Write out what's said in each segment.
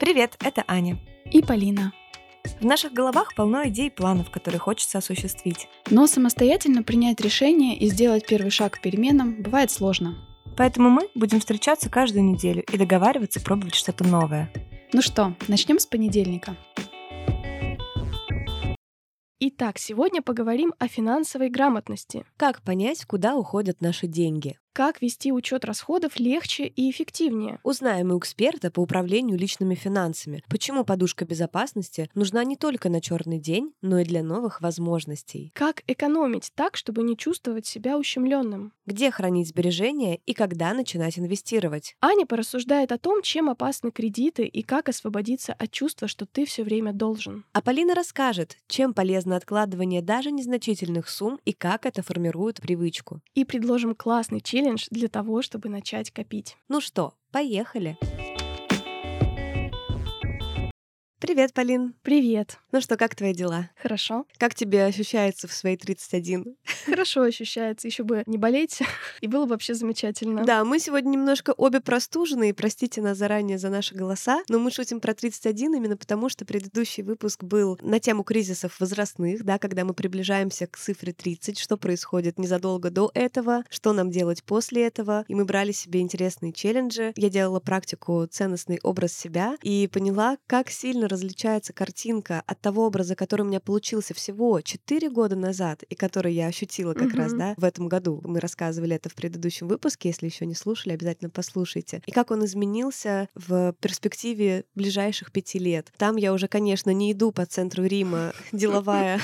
Привет, это Аня. И Полина. В наших головах полно идей и планов, которые хочется осуществить. Но самостоятельно принять решение и сделать первый шаг к переменам бывает сложно. Поэтому мы будем встречаться каждую неделю и договариваться пробовать что-то новое. Ну что, начнем с понедельника. Итак, сегодня поговорим о финансовой грамотности. Как понять, куда уходят наши деньги? Как вести учет расходов легче и эффективнее? Узнаем у эксперта по управлению личными финансами, почему подушка безопасности нужна не только на черный день, но и для новых возможностей. Как экономить так, чтобы не чувствовать себя ущемленным? Где хранить сбережения и когда начинать инвестировать? Аня порассуждает о том, чем опасны кредиты и как освободиться от чувства, что ты все время должен. А Полина расскажет, чем полезно откладывание даже незначительных сумм и как это формирует привычку. И предложим классный челлендж челлендж для того, чтобы начать копить. Ну что, поехали! Привет, Полин. Привет. Ну что, как твои дела? Хорошо. Как тебе ощущается в свои 31? Хорошо ощущается. Еще бы не болеть, и было бы вообще замечательно. Да, мы сегодня немножко обе простужены, и простите нас заранее за наши голоса, но мы шутим про 31 именно потому, что предыдущий выпуск был на тему кризисов возрастных, да, когда мы приближаемся к цифре 30, что происходит незадолго до этого, что нам делать после этого, и мы брали себе интересные челленджи. Я делала практику «Ценностный образ себя» и поняла, как сильно различается картинка от того образа, который у меня получился всего 4 года назад, и который я ощутила как mm-hmm. раз, да, в этом году. Мы рассказывали это в предыдущем выпуске, если еще не слушали, обязательно послушайте. И как он изменился в перспективе ближайших пяти лет. Там я уже, конечно, не иду по центру Рима, деловая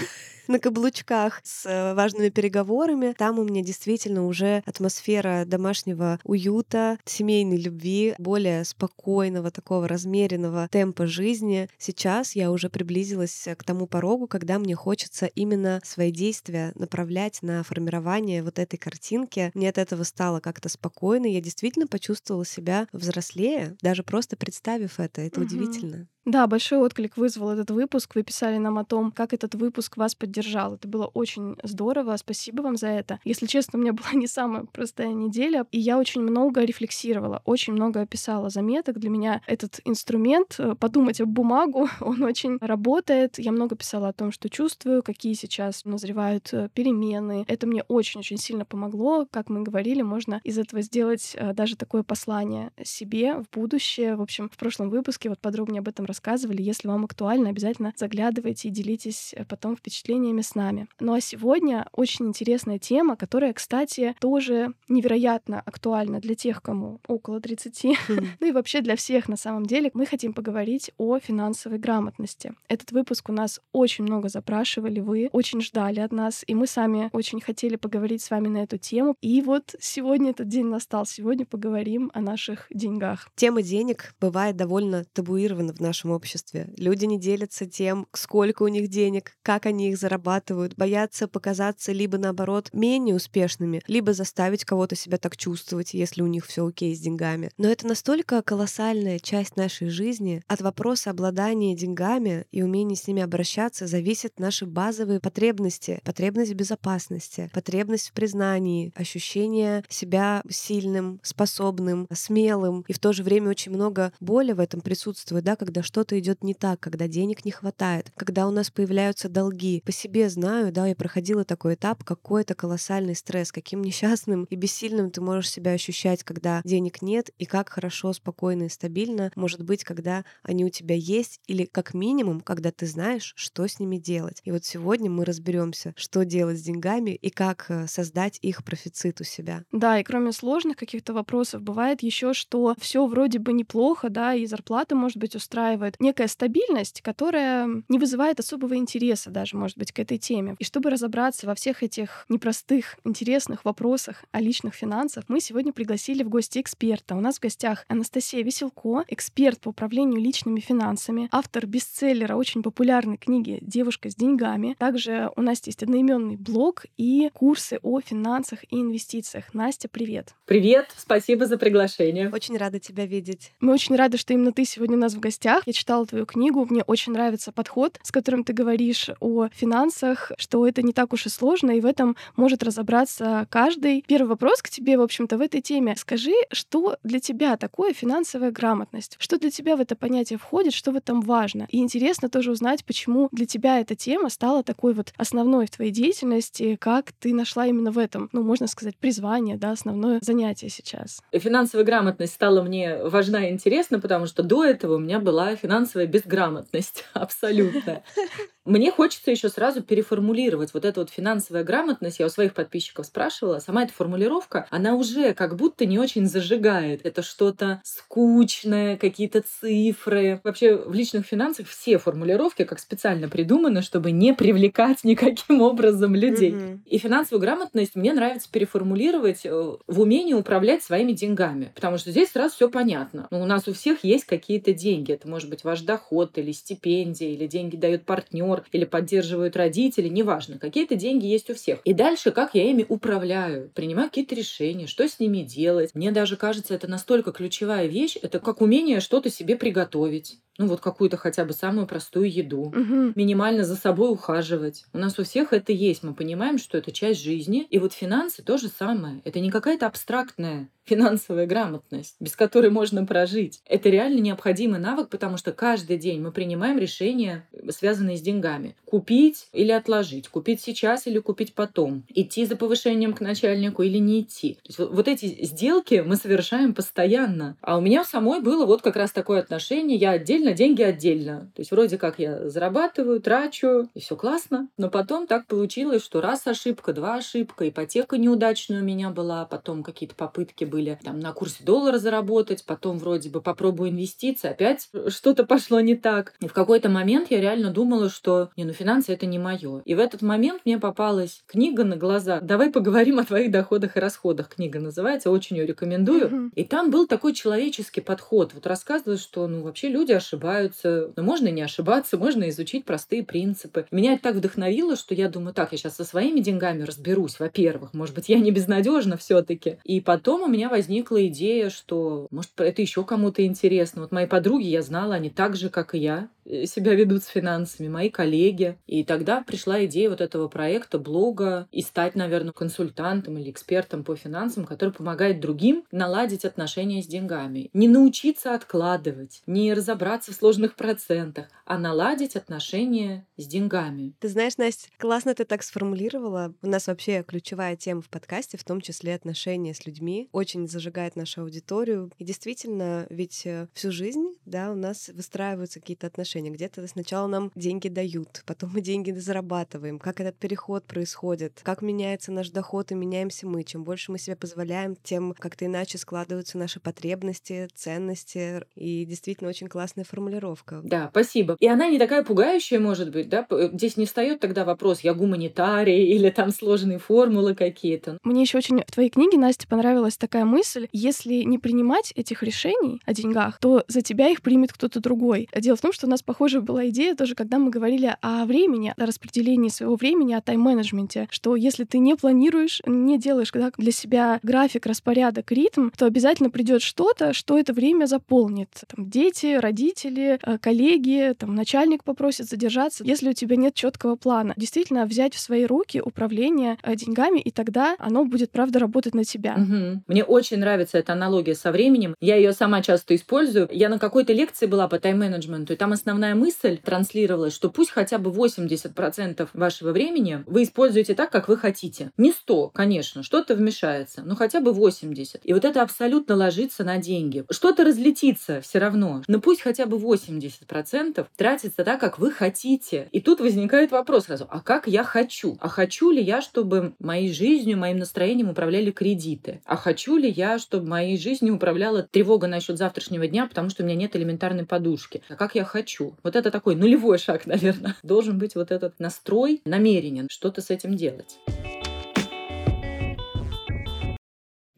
на каблучках с э, важными переговорами. Там у меня действительно уже атмосфера домашнего уюта, семейной любви, более спокойного, такого размеренного темпа жизни. Сейчас я уже приблизилась к тому порогу, когда мне хочется именно свои действия направлять на формирование вот этой картинки. Мне от этого стало как-то спокойно. Я действительно почувствовала себя взрослее, даже просто представив это. Это угу. удивительно. Да, большой отклик вызвал этот выпуск. Вы писали нам о том, как этот выпуск вас поддержал. Это было очень здорово. Спасибо вам за это. Если честно, у меня была не самая простая неделя, и я очень много рефлексировала, очень много писала заметок. Для меня этот инструмент, э, подумать об бумагу, он очень работает. Я много писала о том, что чувствую, какие сейчас назревают э, перемены. Это мне очень-очень сильно помогло. Как мы говорили, можно из этого сделать э, даже такое послание себе в будущее. В общем, в прошлом выпуске вот подробнее об этом рассказывали. Если вам актуально, обязательно заглядывайте и делитесь э, потом впечатлениями с нами. Ну а сегодня очень интересная тема, которая, кстати, тоже невероятно актуальна для тех, кому около 30, ну и вообще для всех на самом деле. Мы хотим поговорить о финансовой грамотности. Этот выпуск у нас очень много запрашивали, вы очень ждали от нас, и мы сами очень хотели поговорить с вами на эту тему. И вот сегодня этот день настал. Сегодня поговорим о наших деньгах. Тема денег бывает довольно табуирована в нашем нашем обществе. Люди не делятся тем, сколько у них денег, как они их зарабатывают, боятся показаться либо наоборот менее успешными, либо заставить кого-то себя так чувствовать, если у них все окей с деньгами. Но это настолько колоссальная часть нашей жизни. От вопроса обладания деньгами и умения с ними обращаться зависят наши базовые потребности. Потребность в безопасности, потребность в признании, ощущение себя сильным, способным, смелым. И в то же время очень много боли в этом присутствует, да, когда что что-то идет не так, когда денег не хватает, когда у нас появляются долги. По себе знаю, да, я проходила такой этап, какой это колоссальный стресс, каким несчастным и бессильным ты можешь себя ощущать, когда денег нет, и как хорошо, спокойно и стабильно может быть, когда они у тебя есть, или как минимум, когда ты знаешь, что с ними делать. И вот сегодня мы разберемся, что делать с деньгами и как э, создать их профицит у себя. Да, и кроме сложных каких-то вопросов, бывает еще, что все вроде бы неплохо, да, и зарплата может быть устраивает, поддерживает некая стабильность, которая не вызывает особого интереса даже, может быть, к этой теме. И чтобы разобраться во всех этих непростых, интересных вопросах о личных финансах, мы сегодня пригласили в гости эксперта. У нас в гостях Анастасия Веселко, эксперт по управлению личными финансами, автор бестселлера очень популярной книги «Девушка с деньгами». Также у Насти есть одноименный блог и курсы о финансах и инвестициях. Настя, привет! Привет! Спасибо за приглашение. Очень рада тебя видеть. Мы очень рады, что именно ты сегодня у нас в гостях, Я читала твою книгу, мне очень нравится подход, с которым ты говоришь о финансах, что это не так уж и сложно, и в этом может разобраться каждый. Первый вопрос к тебе, в общем-то, в этой теме. Скажи, что для тебя такое финансовая грамотность? Что для тебя в это понятие входит, что в этом важно? И интересно тоже узнать, почему для тебя эта тема стала такой вот основной в твоей деятельности, как ты нашла именно в этом, ну, можно сказать, призвание, да, основное занятие сейчас. Финансовая грамотность стала мне важна и интересна, потому что до этого у меня была финансовая безграмотность абсолютно. Мне хочется еще сразу переформулировать вот эту вот финансовая грамотность. Я у своих подписчиков спрашивала. Сама эта формулировка, она уже как будто не очень зажигает. Это что-то скучное, какие-то цифры. Вообще в личных финансах все формулировки как специально придуманы, чтобы не привлекать никаким образом людей. Mm-hmm. И финансовую грамотность мне нравится переформулировать э, в умении управлять своими деньгами. Потому что здесь сразу все понятно. Ну, у нас у всех есть какие-то деньги. Это может быть ваш доход или стипендия, или деньги дает партнер партнер или поддерживают родители, неважно, какие-то деньги есть у всех. И дальше, как я ими управляю, принимаю какие-то решения, что с ними делать. Мне даже кажется, это настолько ключевая вещь, это как умение что-то себе приготовить ну вот какую-то хотя бы самую простую еду, угу. минимально за собой ухаживать. У нас у всех это есть, мы понимаем, что это часть жизни. И вот финансы то же самое. Это не какая-то абстрактная финансовая грамотность, без которой можно прожить. Это реально необходимый навык, потому что каждый день мы принимаем решения, связанные с деньгами. Купить или отложить, купить сейчас или купить потом, идти за повышением к начальнику или не идти. То есть вот эти сделки мы совершаем постоянно. А у меня самой было вот как раз такое отношение. Я отдельно, деньги отдельно. То есть вроде как я зарабатываю, трачу, и все классно. Но потом так получилось, что раз ошибка, два ошибка, ипотека неудачная у меня была, потом какие-то попытки были там на курсе доллара заработать, потом вроде бы попробую инвестиции, опять что-то пошло не так. И в какой-то момент я реально думала, что не, ну финансы это не мое. И в этот момент мне попалась книга на глаза. Давай поговорим о твоих доходах и расходах. Книга называется, очень ее рекомендую. И там был такой человеческий подход. Вот рассказывают, что ну вообще люди ошибаются, но можно не ошибаться, можно изучить простые принципы. Меня это так вдохновило, что я думаю, так, я сейчас со своими деньгами разберусь, во-первых, может быть, я не безнадежна все-таки. И потом у меня меня возникла идея, что, может, это еще кому-то интересно. Вот мои подруги, я знала, они так же, как и я, Э, себя ведут с финансами, мои коллеги. И тогда пришла идея вот этого проекта, блога, и стать, наверное, консультантом или экспертом по финансам, который помогает другим наладить отношения с деньгами. Не научиться откладывать, не разобраться в сложных процентах, а наладить отношения с деньгами. Ты знаешь, Настя, классно ты так сформулировала. У нас вообще ключевая тема в подкасте, в том числе отношения с людьми, очень зажигает нашу аудиторию. И действительно, ведь э, всю жизнь, да, у нас выстраиваются какие-то отношения отношения. Где-то сначала нам деньги дают, потом мы деньги зарабатываем. Как этот переход происходит? Как меняется наш доход и меняемся мы? Чем больше мы себе позволяем, тем как-то иначе складываются наши потребности, ценности. И действительно очень классная формулировка. Да, спасибо. И она не такая пугающая, может быть, да? Здесь не встает тогда вопрос, я гуманитарий или там сложные формулы какие-то. Мне еще очень в твоей книге, Настя, понравилась такая мысль, если не принимать этих решений о деньгах, то за тебя их примет кто-то другой. Дело в том, что у нас похожая была идея тоже, когда мы говорили о времени, о распределении своего времени, о тайм-менеджменте, что если ты не планируешь, не делаешь да, для себя график, распорядок, ритм, то обязательно придет что-то, что это время заполнит. Там, дети, родители, э, коллеги, начальник попросит задержаться, если у тебя нет четкого плана. Действительно, взять в свои руки управление э, деньгами, и тогда оно будет, правда, работать на тебя. Угу. Мне очень нравится эта аналогия со временем. Я ее сама часто использую. Я на какой-то лекции была по тайм-менеджменту, и там основная мысль транслировалась, что пусть хотя бы 80% вашего времени вы используете так, как вы хотите. Не 100, конечно, что-то вмешается, но хотя бы 80. И вот это абсолютно ложится на деньги. Что-то разлетится все равно, но пусть хотя бы 80% тратится так, как вы хотите. И тут возникает вопрос сразу, а как я хочу? А хочу ли я, чтобы моей жизнью, моим настроением управляли кредиты? А хочу ли я, чтобы моей жизнью управляла тревога насчет завтрашнего дня, потому что у меня нет элементарной подушки? А как я хочу? Вот это такой нулевой шаг, наверное. Должен быть вот этот настрой намеренен что-то с этим делать.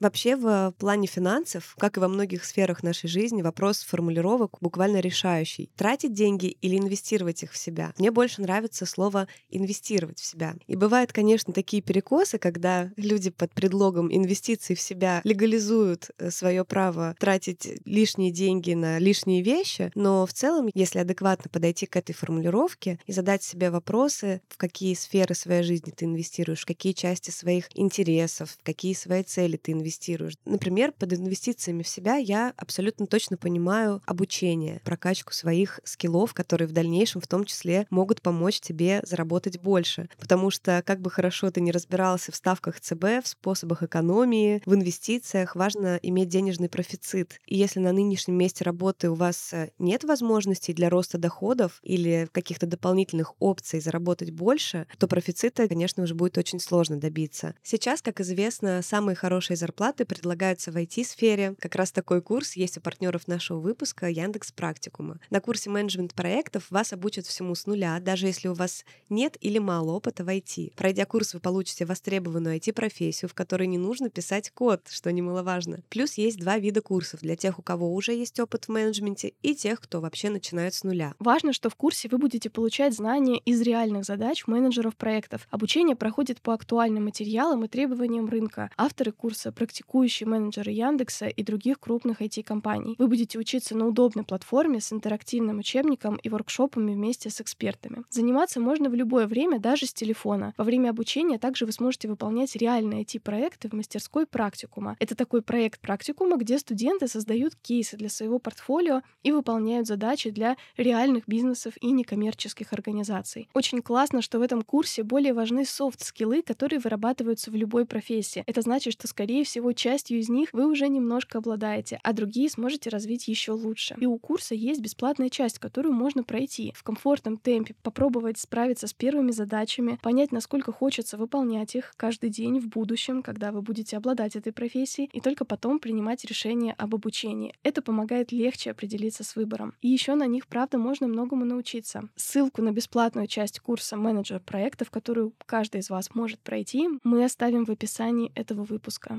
Вообще в плане финансов, как и во многих сферах нашей жизни, вопрос формулировок буквально решающий. Тратить деньги или инвестировать их в себя? Мне больше нравится слово «инвестировать в себя». И бывают, конечно, такие перекосы, когда люди под предлогом инвестиций в себя легализуют э, свое право тратить лишние деньги на лишние вещи, но в целом, если адекватно подойти к этой формулировке и задать себе вопросы, в какие сферы своей жизни ты инвестируешь, в какие части своих интересов, в какие свои цели ты инвестируешь, инвестируешь. Например, под инвестициями в себя я абсолютно точно понимаю обучение, прокачку своих скиллов, которые в дальнейшем в том числе могут помочь тебе заработать больше. Потому что как бы хорошо ты не разбирался в ставках ЦБ, в способах экономии, в инвестициях, важно иметь денежный профицит. И если на нынешнем месте работы у вас э, нет возможностей для роста доходов или каких-то дополнительных опций заработать больше, то профицита, конечно, уже будет очень сложно добиться. Сейчас, как известно, самые хорошие зарплаты зарплаты предлагаются в IT-сфере. Как раз такой курс есть у партнеров нашего выпуска Яндекс Практикума. На курсе менеджмент проектов вас обучат всему с нуля, даже если у вас нет или мало опыта в IT. Пройдя курс, вы получите востребованную IT-профессию, в которой не нужно писать код, что немаловажно. Плюс есть два вида курсов для тех, у кого уже есть опыт в менеджменте, и тех, кто вообще начинает с нуля. Важно, что в курсе вы будете получать знания из реальных задач менеджеров проектов. Обучение проходит по актуальным материалам и требованиям рынка. Авторы курса практикующие менеджеры Яндекса и других крупных IT-компаний. Вы будете учиться на удобной платформе с интерактивным учебником и воркшопами вместе с экспертами. Заниматься можно в любое время, даже с телефона. Во время обучения также вы сможете выполнять реальные IT-проекты в мастерской практикума. Это такой проект практикума, где студенты создают кейсы для своего портфолио и выполняют задачи для реальных бизнесов и некоммерческих организаций. Очень классно, что в этом курсе более важны софт-скиллы, которые вырабатываются в любой профессии. Это значит, что, скорее всего, всего, частью из них вы уже немножко обладаете, а другие сможете развить еще лучше. И у курса есть бесплатная часть, которую можно пройти в комфортном темпе, попробовать справиться с первыми задачами, понять, насколько хочется выполнять их каждый день в будущем, когда вы будете обладать этой профессией, и только потом принимать решение об обучении. Это помогает легче определиться с выбором. И еще на них, правда, можно многому научиться. Ссылку на бесплатную часть курса менеджер проектов, которую каждый из вас может пройти, мы оставим в описании этого выпуска.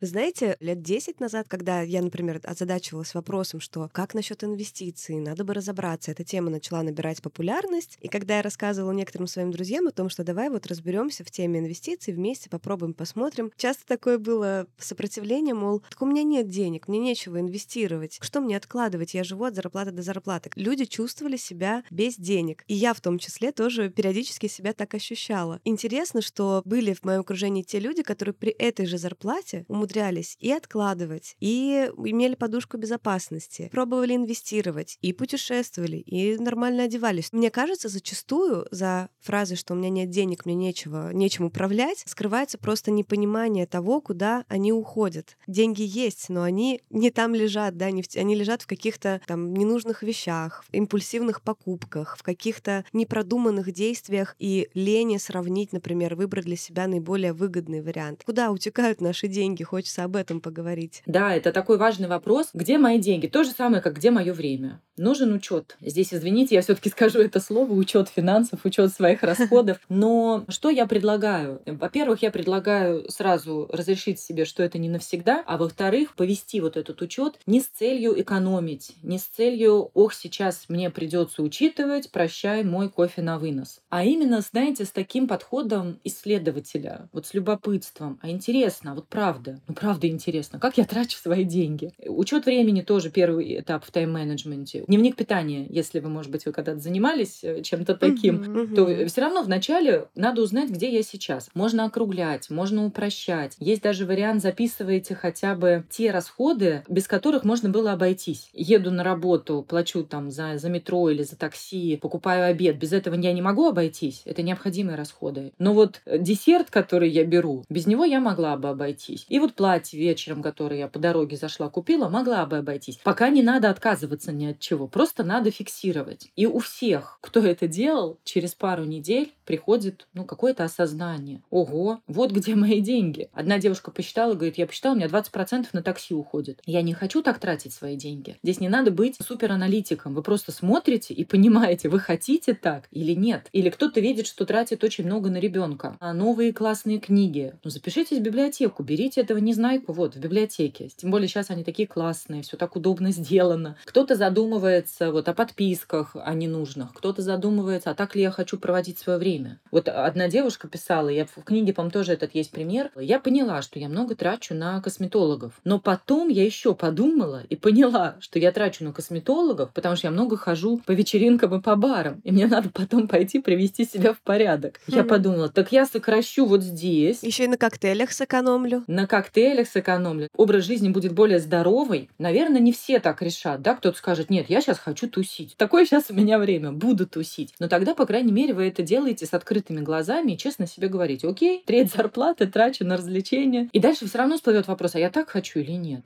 Вы знаете, лет 10 назад, когда я, например, озадачивалась вопросом, что как насчет инвестиций, надо бы разобраться, эта тема начала набирать популярность. И когда я рассказывала некоторым своим друзьям о том, что давай вот разберемся в теме инвестиций, вместе попробуем, посмотрим, часто такое было сопротивление, мол, так у меня нет денег, мне нечего инвестировать, что мне откладывать, я живу от зарплаты до зарплаты. Люди чувствовали себя без денег. И я в том числе тоже периодически себя так ощущала. Интересно, что были в моем окружении те люди, которые при этой же зарплате умудрялись умудрялись и откладывать, и имели подушку безопасности, пробовали инвестировать, и путешествовали, и нормально одевались. Мне кажется, зачастую за фразой, что у меня нет денег, мне нечего, нечем управлять, скрывается просто непонимание того, куда они уходят. Деньги есть, но они не там лежат, да, не в, они лежат в каких-то там ненужных вещах, в импульсивных покупках, в каких-то непродуманных действиях и лени сравнить, например, выбрать для себя наиболее выгодный вариант. Куда утекают наши деньги? Хоть хочется об этом поговорить. Да, это такой важный вопрос. Где мои деньги? То же самое, как где мое время. Нужен учет. Здесь, извините, я все-таки скажу это слово, учет финансов, учет своих расходов. Но что я предлагаю? Во-первых, я предлагаю сразу разрешить себе, что это не навсегда, а во-вторых, повести вот этот учет не с целью экономить, не с целью, ох, сейчас мне придется учитывать, прощай, мой кофе на вынос. А именно, знаете, с таким подходом исследователя, вот с любопытством. А интересно, вот правда, ну, правда интересно, как я трачу свои деньги. Учет времени тоже первый этап в тайм-менеджменте. Дневник питания, если вы, может быть, вы когда-то занимались э, чем-то таким, uh-huh, то все равно вначале надо узнать, где я сейчас. Можно округлять, можно упрощать. Есть даже вариант, записываете хотя бы те расходы, без которых можно было обойтись. Еду на работу, плачу там за, за метро или за такси, покупаю обед. Без этого я не могу обойтись. Это необходимые расходы. Но вот десерт, который я беру, без него я могла бы обойтись. И вот платье вечером, которое я по дороге зашла, купила, могла бы обойтись. Пока не надо отказываться ни от чего, просто надо фиксировать. И у всех, кто это делал, через пару недель приходит ну, какое-то осознание. Ого, вот где мои деньги. Одна девушка посчитала, говорит, я посчитала, у меня 20% на такси уходит. Я не хочу так тратить свои деньги. Здесь не надо быть супераналитиком. Вы просто смотрите и понимаете, вы хотите так или нет. Или кто-то видит, что тратит очень много на ребенка. А новые классные книги. Ну, запишитесь в библиотеку, берите этого незнайку вот в библиотеке. Тем более сейчас они такие классные, все так удобно сделано. Кто-то задумывается вот о подписках, о ненужных. Кто-то задумывается, а так ли я хочу проводить свое время. Вот одна девушка писала, я в книге, по-моему, тоже этот есть пример. Я поняла, что я много трачу на косметологов. Но потом я еще подумала и поняла, что я трачу на косметологов, потому что я много хожу по вечеринкам и по барам. И мне надо потом пойти привести себя в порядок. Я подумала, так я сокращу вот здесь. Еще и на коктейлях сэкономлю. На коктейлях сэкономлю. Образ жизни будет более здоровый. Наверное, не все так решат, да? Кто-то скажет, нет, я сейчас хочу тусить. Такое сейчас у меня время, буду тусить. Но тогда, по крайней мере, вы это делаете с открытыми глазами и честно себе говорите, окей, треть зарплаты трачу на развлечения. И дальше все равно всплывет вопрос, а я так хочу или нет?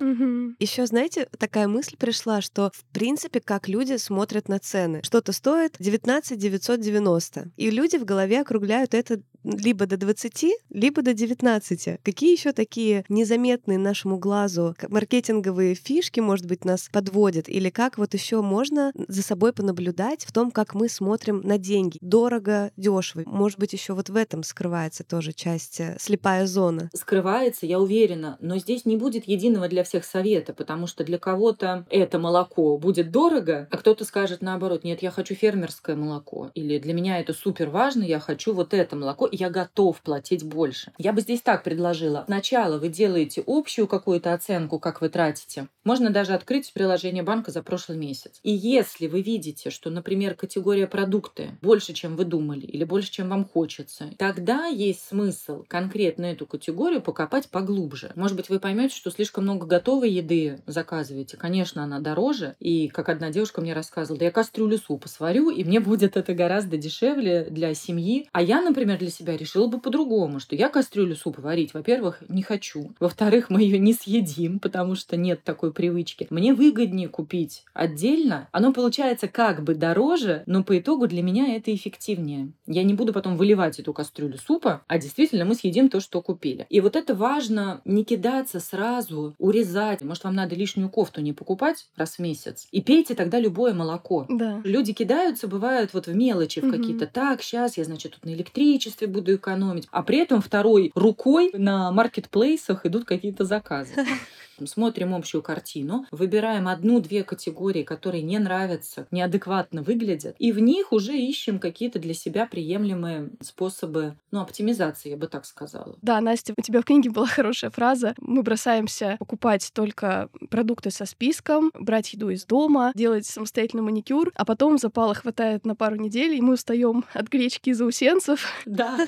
Еще, знаете, такая мысль пришла, что в принципе, как люди смотрят на цены. Что-то стоит 19 990. И люди в голове округляют это либо до 20, либо до 19. Какие еще такие незаметные нашему глазу маркетинговые фишки, может быть, нас подводят? Или как вот еще можно за собой понаблюдать в том, как мы смотрим на деньги? Дорого, дешево. Может быть, еще вот в этом скрывается тоже часть э, слепая зона. Скрывается, я уверена, но здесь не будет единого для всех совета, потому что для кого-то это молоко будет дорого, а кто-то скажет наоборот, нет, я хочу фермерское молоко, или для меня это супер важно, я хочу вот это молоко, я готов платить больше. Я бы здесь так предложила. Сначала вы делаете общую какую-то оценку, как вы тратите. Можно даже открыть приложение банка за прошлый месяц. И если вы видите, что, например, категория продукты больше, чем вы думали, или больше, чем вам хочется, тогда есть смысл конкретно эту категорию покопать поглубже. Может быть, вы поймете, что слишком много готовой еды заказываете. Конечно, она дороже. И, как одна девушка мне рассказывала, да я кастрюлю супа сварю, и мне будет это гораздо дешевле для семьи. А я, например, для себя решила бы по-другому, что я кастрюлю супа варить, во-первых, не хочу. Во-вторых, мы ее не съедим, потому что нет такой привычки. Мне выгоднее купить отдельно. Оно получается как бы дороже, но по итогу для меня это эффективнее. Я не буду потом выливать эту кастрюлю супа, а действительно мы съедим то, что купили. И вот это важно не кидаться сразу, урезать. Может, вам надо лишнюю кофту не покупать раз в месяц. И пейте тогда любое молоко. Да. Люди кидаются, бывают вот в мелочи, в угу. какие-то. Так, сейчас я, значит, тут на электричестве буду экономить. А при этом второй рукой на маркетплейсах идут какие-то заказы. Смотрим общую картину, выбираем одну-две категории, которые не нравятся, неадекватно выглядят, и в них уже ищем какие-то для себя приемлемые способы, ну, оптимизации, я бы так сказала. Да, Настя, у тебя в книге была хорошая фраза. Мы бросаемся покупать только продукты со списком, брать еду из дома, делать самостоятельный маникюр, а потом запала хватает на пару недель, и мы устаем от гречки и заусенцев. Да.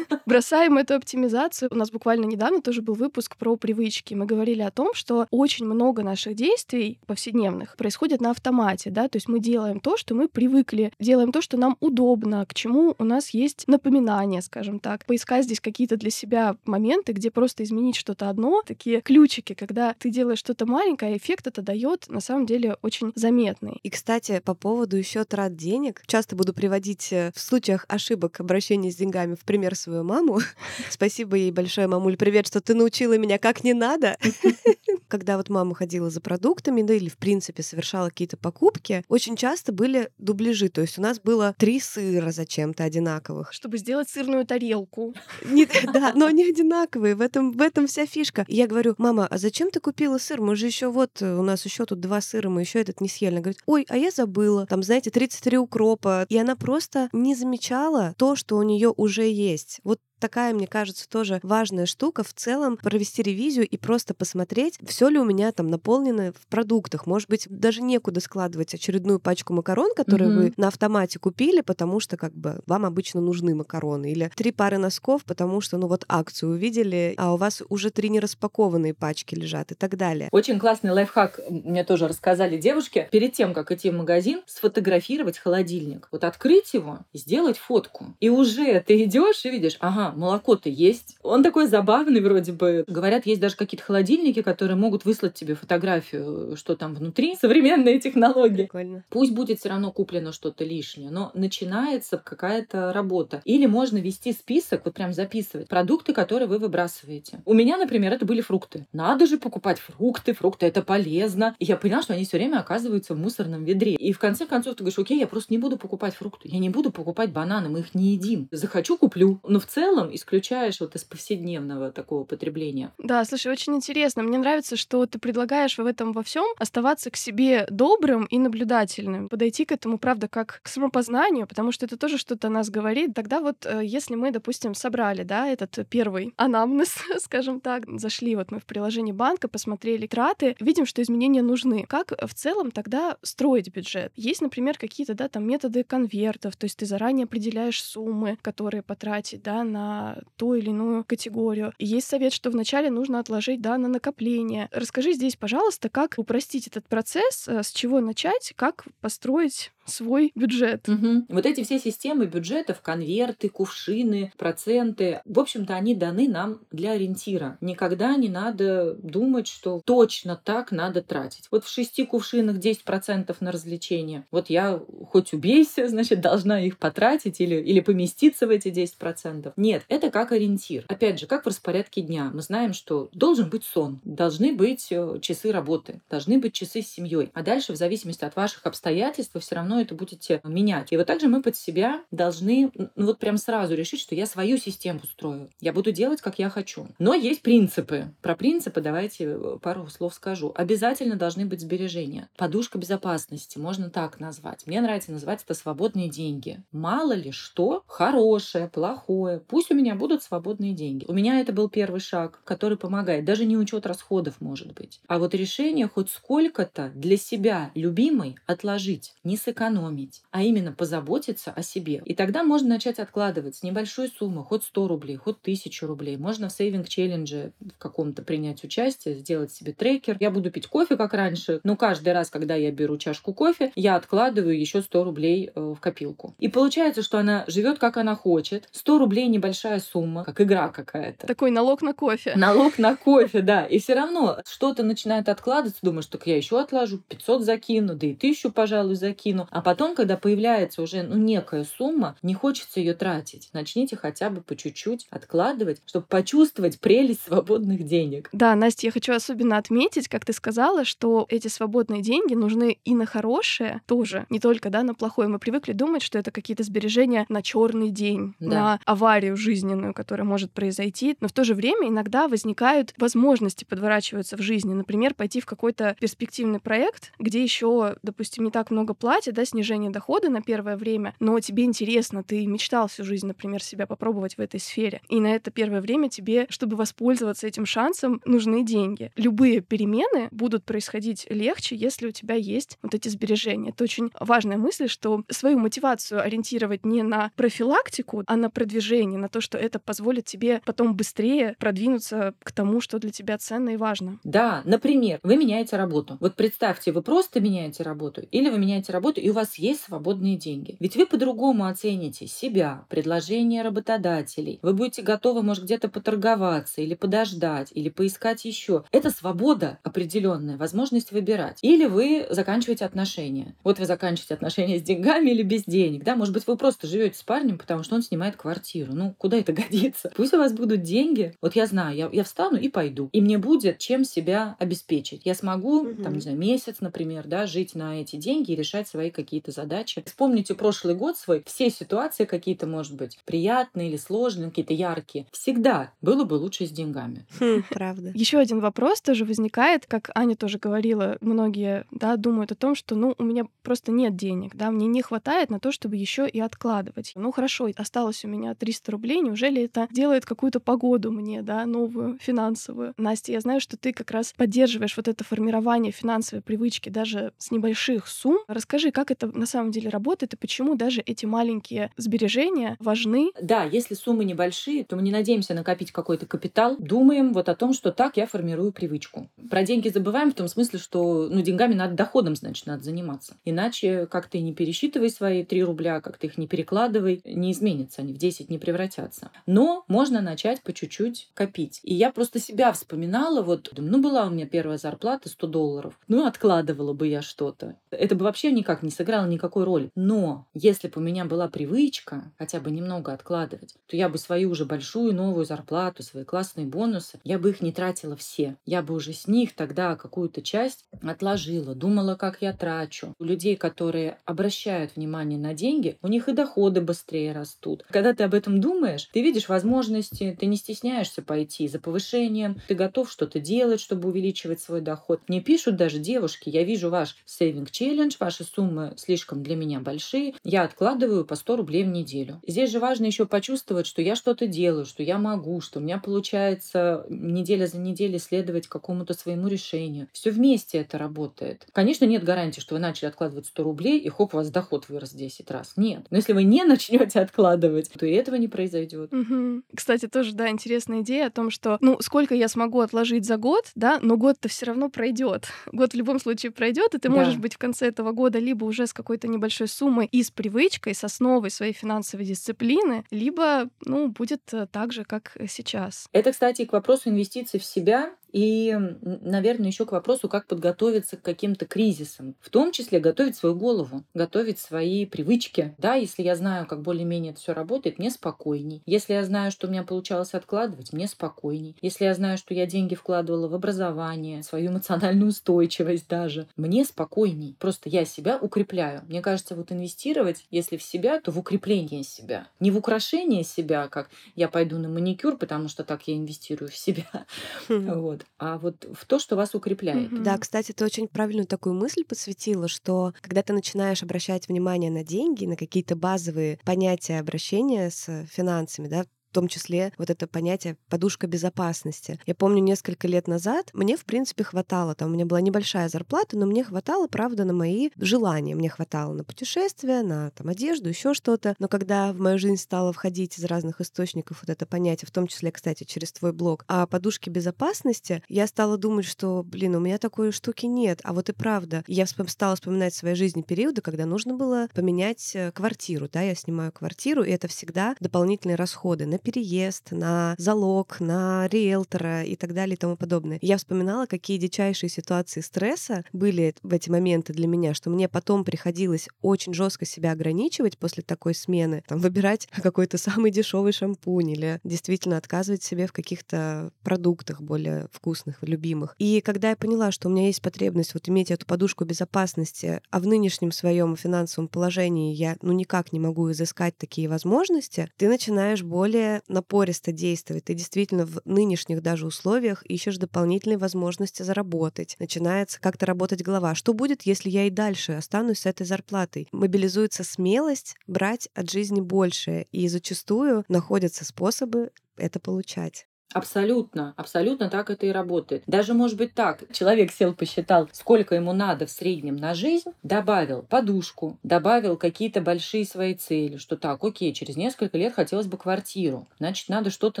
Бросаем эту оптимизацию. У нас буквально недавно тоже был выпуск про привычки. Мы говорили о том, что очень много наших действий повседневных происходит на автомате, да, то есть мы делаем то, что мы привыкли, делаем то, что нам удобно, к чему у нас есть напоминание, скажем так. Поискать здесь какие-то для себя моменты, где просто изменить что-то одно, такие ключики, когда ты делаешь что-то маленькое, а эффект это дает на самом деле очень заметный. И, кстати, по поводу еще трат денег, часто буду приводить э, в случаях ошибок обращения с деньгами в пример свою маму. Спасибо ей большое, мамуль, привет, что ты научила меня, как не надо. Когда вот мама ходила за продуктами, да или в принципе совершала какие-то покупки, очень часто были дубляжи. То есть у нас было три сыра зачем-то одинаковых. Чтобы сделать сырную тарелку. Не, да, но они одинаковые. В этом, в этом вся фишка. И я говорю, мама, а зачем ты купила сыр? Мы же еще вот, у нас еще тут два сыра, мы еще этот не съели. Она говорит, ой, а я забыла. Там, знаете, 33 укропа. И она просто не замечала то, что у нее уже есть. Вот такая, мне кажется, тоже важная штука в целом провести ревизию и просто посмотреть, все ли у меня там наполнено в продуктах. Может быть, даже некуда складывать очередную пачку макарон, которые mm-hmm. вы на автомате купили, потому что как бы вам обычно нужны макароны. Или три пары носков, потому что, ну вот, акцию увидели, а у вас уже три нераспакованные пачки лежат и так далее. Очень классный лайфхак мне тоже рассказали девушки. Перед тем, как идти в магазин, сфотографировать холодильник. Вот открыть его, сделать фотку. И уже ты идешь и видишь, ага, ага, молоко-то есть. Он такой забавный вроде бы. Говорят, есть даже какие-то холодильники, которые могут выслать тебе фотографию, что там внутри. Современные технологии. Прикольно. Пусть будет все равно куплено что-то лишнее, но начинается какая-то работа. Или можно вести список, вот прям записывать продукты, которые вы выбрасываете. У меня, например, это были фрукты. Надо же покупать фрукты, фрукты это полезно. И я поняла, что они все время оказываются в мусорном ведре. И в конце концов ты говоришь, окей, я просто не буду покупать фрукты, я не буду покупать бананы, мы их не едим. Захочу, куплю. Но в целом исключаешь вот из повседневного такого потребления. Да, слушай, очень интересно. Мне нравится, что ты предлагаешь в этом во всем оставаться к себе добрым и наблюдательным. Подойти к этому, правда, как к самопознанию, потому что это тоже что-то нас говорит. Тогда вот, э, если мы, допустим, собрали, да, этот первый анамнез, скажем так, зашли вот мы в приложение банка, посмотрели траты, видим, что изменения нужны. Как в целом тогда строить бюджет? Есть, например, какие-то, да, там методы конвертов, то есть ты заранее определяешь суммы, которые потратить, да, на ту или иную категорию. И есть совет, что вначале нужно отложить, да, на накопление. Расскажи здесь, пожалуйста, как упростить этот процесс, э, с чего начать, как построить свой бюджет. Угу. Вот эти все системы бюджетов, конверты, кувшины, проценты, в общем-то, они даны нам для ориентира. Никогда не надо думать, что точно так надо тратить. Вот в шести кувшинах 10% на развлечения. Вот я хоть убейся, значит, должна их потратить или, или поместиться в эти 10%. Нет, это как ориентир. Опять же, как в распорядке дня. Мы знаем, что должен быть сон, должны быть э, часы работы, должны быть часы с семьей. А дальше, в зависимости от ваших обстоятельств, вы все равно это будете менять. И вот также мы под себя должны, ну вот прям сразу решить, что я свою систему строю. Я буду делать, как я хочу. Но есть принципы. Про принципы давайте э, пару слов скажу. Обязательно должны быть сбережения. Подушка безопасности, можно так назвать. Мне нравится называть это свободные деньги. Мало ли что, хорошее, плохое. Пусть у меня будут свободные деньги. У меня это был первый шаг, который помогает. Даже не учет расходов, может быть. А вот решение хоть сколько-то для себя любимой отложить, не сэкономить сэкономить, а именно позаботиться о себе. И тогда можно начать откладывать с небольшой суммы, хоть 100 рублей, хоть 1000 рублей. Можно в сейвинг-челлендже в каком-то принять участие, сделать себе трекер. Я буду пить кофе, как раньше, но каждый раз, когда я беру чашку кофе, я откладываю еще 100 рублей э, в копилку. И получается, что она живет, как она хочет. 100 рублей небольшая сумма, как игра какая-то. Такой налог на кофе. Налог на кофе, да. И все равно что-то начинает откладываться, думаешь, так я еще отложу, 500 закину, да и тысячу, пожалуй, закину. А потом, когда появляется уже ну, некая сумма, не хочется ее тратить. Начните хотя бы по чуть-чуть откладывать, чтобы почувствовать прелесть свободных денег. Да, Настя, я хочу особенно отметить, как ты сказала, что эти свободные деньги нужны и на хорошее тоже, не только да, на плохое. Мы привыкли думать, что это какие-то сбережения на черный день, да. на аварию жизненную, которая может произойти. Но в то же время иногда возникают возможности, подворачиваются в жизни. Например, пойти в какой-то перспективный проект, где еще, допустим, не так много платят, да, снижение дохода на первое время, но тебе интересно, ты мечтал всю жизнь, например, себя попробовать в этой сфере. И на это первое время тебе, чтобы воспользоваться этим шансом, нужны деньги. Любые перемены будут происходить легче, если у тебя есть вот эти сбережения. Это очень важная мысль, что свою мотивацию ориентировать не на профилактику, а на продвижение, на то, что это позволит тебе потом быстрее продвинуться к тому, что для тебя ценно и важно. Да, например, вы меняете работу. Вот представьте, вы просто меняете работу, или вы меняете работу, и у вас есть свободные деньги. Ведь вы по-другому оцените себя, предложения работодателей. Вы будете готовы, может, где-то поторговаться или подождать, или поискать еще. Это свобода определенная, возможность выбирать. Или вы заканчиваете отношения. Вот вы заканчиваете отношения с деньгами или без денег. Да, может быть, вы просто живете с парнем, потому что он снимает квартиру. Ну, куда это годится? Пусть у вас будут деньги. Вот я знаю, я, я встану и пойду. И мне будет чем себя обеспечить. Я смогу, угу. там, не знаю, месяц, например, да, жить на эти деньги и решать свои какие-то задачи. Вспомните прошлый год свой, все ситуации какие-то, может быть, приятные или сложные, какие-то яркие. Всегда было бы лучше с деньгами. Хм, правда. Еще один вопрос тоже возникает, как Аня тоже говорила, многие, да, думают о том, что, ну, у меня просто нет денег, да, мне не хватает на то, чтобы еще и откладывать. Ну, хорошо, осталось у меня 300 рублей, неужели это делает какую-то погоду мне, да, новую, финансовую? Настя, я знаю, что ты как раз поддерживаешь вот это формирование финансовой привычки даже с небольших сумм. Расскажи, как как это на самом деле работает и почему даже эти маленькие сбережения важны. Да, если суммы небольшие, то мы не надеемся накопить какой-то капитал, думаем вот о том, что так я формирую привычку. Про деньги забываем в том смысле, что ну, деньгами надо доходом, значит, надо заниматься. Иначе как ты не пересчитывай свои 3 рубля, как ты их не перекладывай, не изменится, они в 10 не превратятся. Но можно начать по чуть-чуть копить. И я просто себя вспоминала, вот, ну, была у меня первая зарплата 100 долларов, ну, откладывала бы я что-то. Это бы вообще никак не сыграло никакой роли. Но если бы у меня была привычка хотя бы немного откладывать, то я бы свою уже большую новую зарплату, свои классные бонусы, я бы их не тратила все. Я бы уже с них тогда какую-то часть отложила, думала, как я трачу. У людей, которые обращают внимание на деньги, у них и доходы быстрее растут. Когда ты об этом думаешь, ты видишь возможности, ты не стесняешься пойти за повышением, ты готов что-то делать, чтобы увеличивать свой доход. Мне пишут даже девушки, я вижу ваш сейвинг челлендж, ваши суммы слишком для меня большие, я откладываю по 100 рублей в неделю. Здесь же важно еще почувствовать, что я что-то делаю, что я могу, что у меня получается неделя за неделей следовать какому-то своему решению. Все вместе это работает. Конечно, нет гарантии, что вы начали откладывать 100 рублей, и хоп, у вас доход вырос 10 раз. Нет. Но если вы не начнете откладывать, то и этого не произойдет. Угу. Кстати, тоже, да, интересная идея о том, что, ну, сколько я смогу отложить за год, да, но год-то все равно пройдет. Год в любом случае пройдет, и ты да. можешь быть в конце этого года либо уже с какой-то небольшой суммой и с привычкой, с основой своей финансовой дисциплины, либо, ну, будет э, так же, как сейчас. Это, кстати, к вопросу инвестиций в себя и, наверное, еще к вопросу, как подготовиться к каким-то кризисам. В том числе готовить свою голову, готовить свои привычки. Да, если я знаю, как более-менее это все работает, мне спокойней. Если я знаю, что у меня получалось откладывать, мне спокойней. Если я знаю, что я деньги вкладывала в образование, свою эмоциональную устойчивость даже, мне спокойней. Просто я себя укрепляю. Мне кажется, вот инвестировать, если в себя, то в укрепление себя. Не в украшение себя, как я пойду на маникюр, потому что так я инвестирую в себя. Хм. Вот а вот в то, что вас укрепляет. Да, кстати, ты очень правильную такую мысль подсветила, что когда ты начинаешь обращать внимание на деньги, на какие-то базовые понятия обращения с финансами, да, в том числе вот это понятие подушка безопасности. Я помню, несколько лет назад мне, в принципе, хватало, там у меня была небольшая зарплата, но мне хватало, правда, на мои желания. Мне хватало на путешествия, на там, одежду, еще что-то. Но когда в мою жизнь стало входить из разных источников вот это понятие, в том числе, кстати, через твой блог, о подушке безопасности, я стала думать, что, блин, у меня такой штуки нет. А вот и правда. Я стала вспоминать в своей жизни периоды, когда нужно было поменять э, квартиру. Да, я снимаю квартиру, и это всегда дополнительные расходы на переезд, на залог, на риэлтора и так далее и тому подобное. Я вспоминала, какие дичайшие ситуации стресса были в эти моменты для меня, что мне потом приходилось очень жестко себя ограничивать после такой смены, там, выбирать какой-то самый дешевый шампунь или действительно отказывать себе в каких-то продуктах более вкусных, любимых. И когда я поняла, что у меня есть потребность вот иметь эту подушку безопасности, а в нынешнем своем финансовом положении я ну никак не могу изыскать такие возможности, ты начинаешь более напористо действовать. Ты действительно в нынешних даже условиях ищешь дополнительные возможности заработать. Начинается как-то работать голова. Что будет, если я и дальше останусь с этой зарплатой? Мобилизуется смелость брать от жизни большее. И зачастую находятся способы это получать. Абсолютно, абсолютно так это и работает. Даже может быть так, человек сел, посчитал, сколько ему надо в среднем на жизнь, добавил подушку, добавил какие-то большие свои цели, что так, окей, через несколько лет хотелось бы квартиру, значит, надо что-то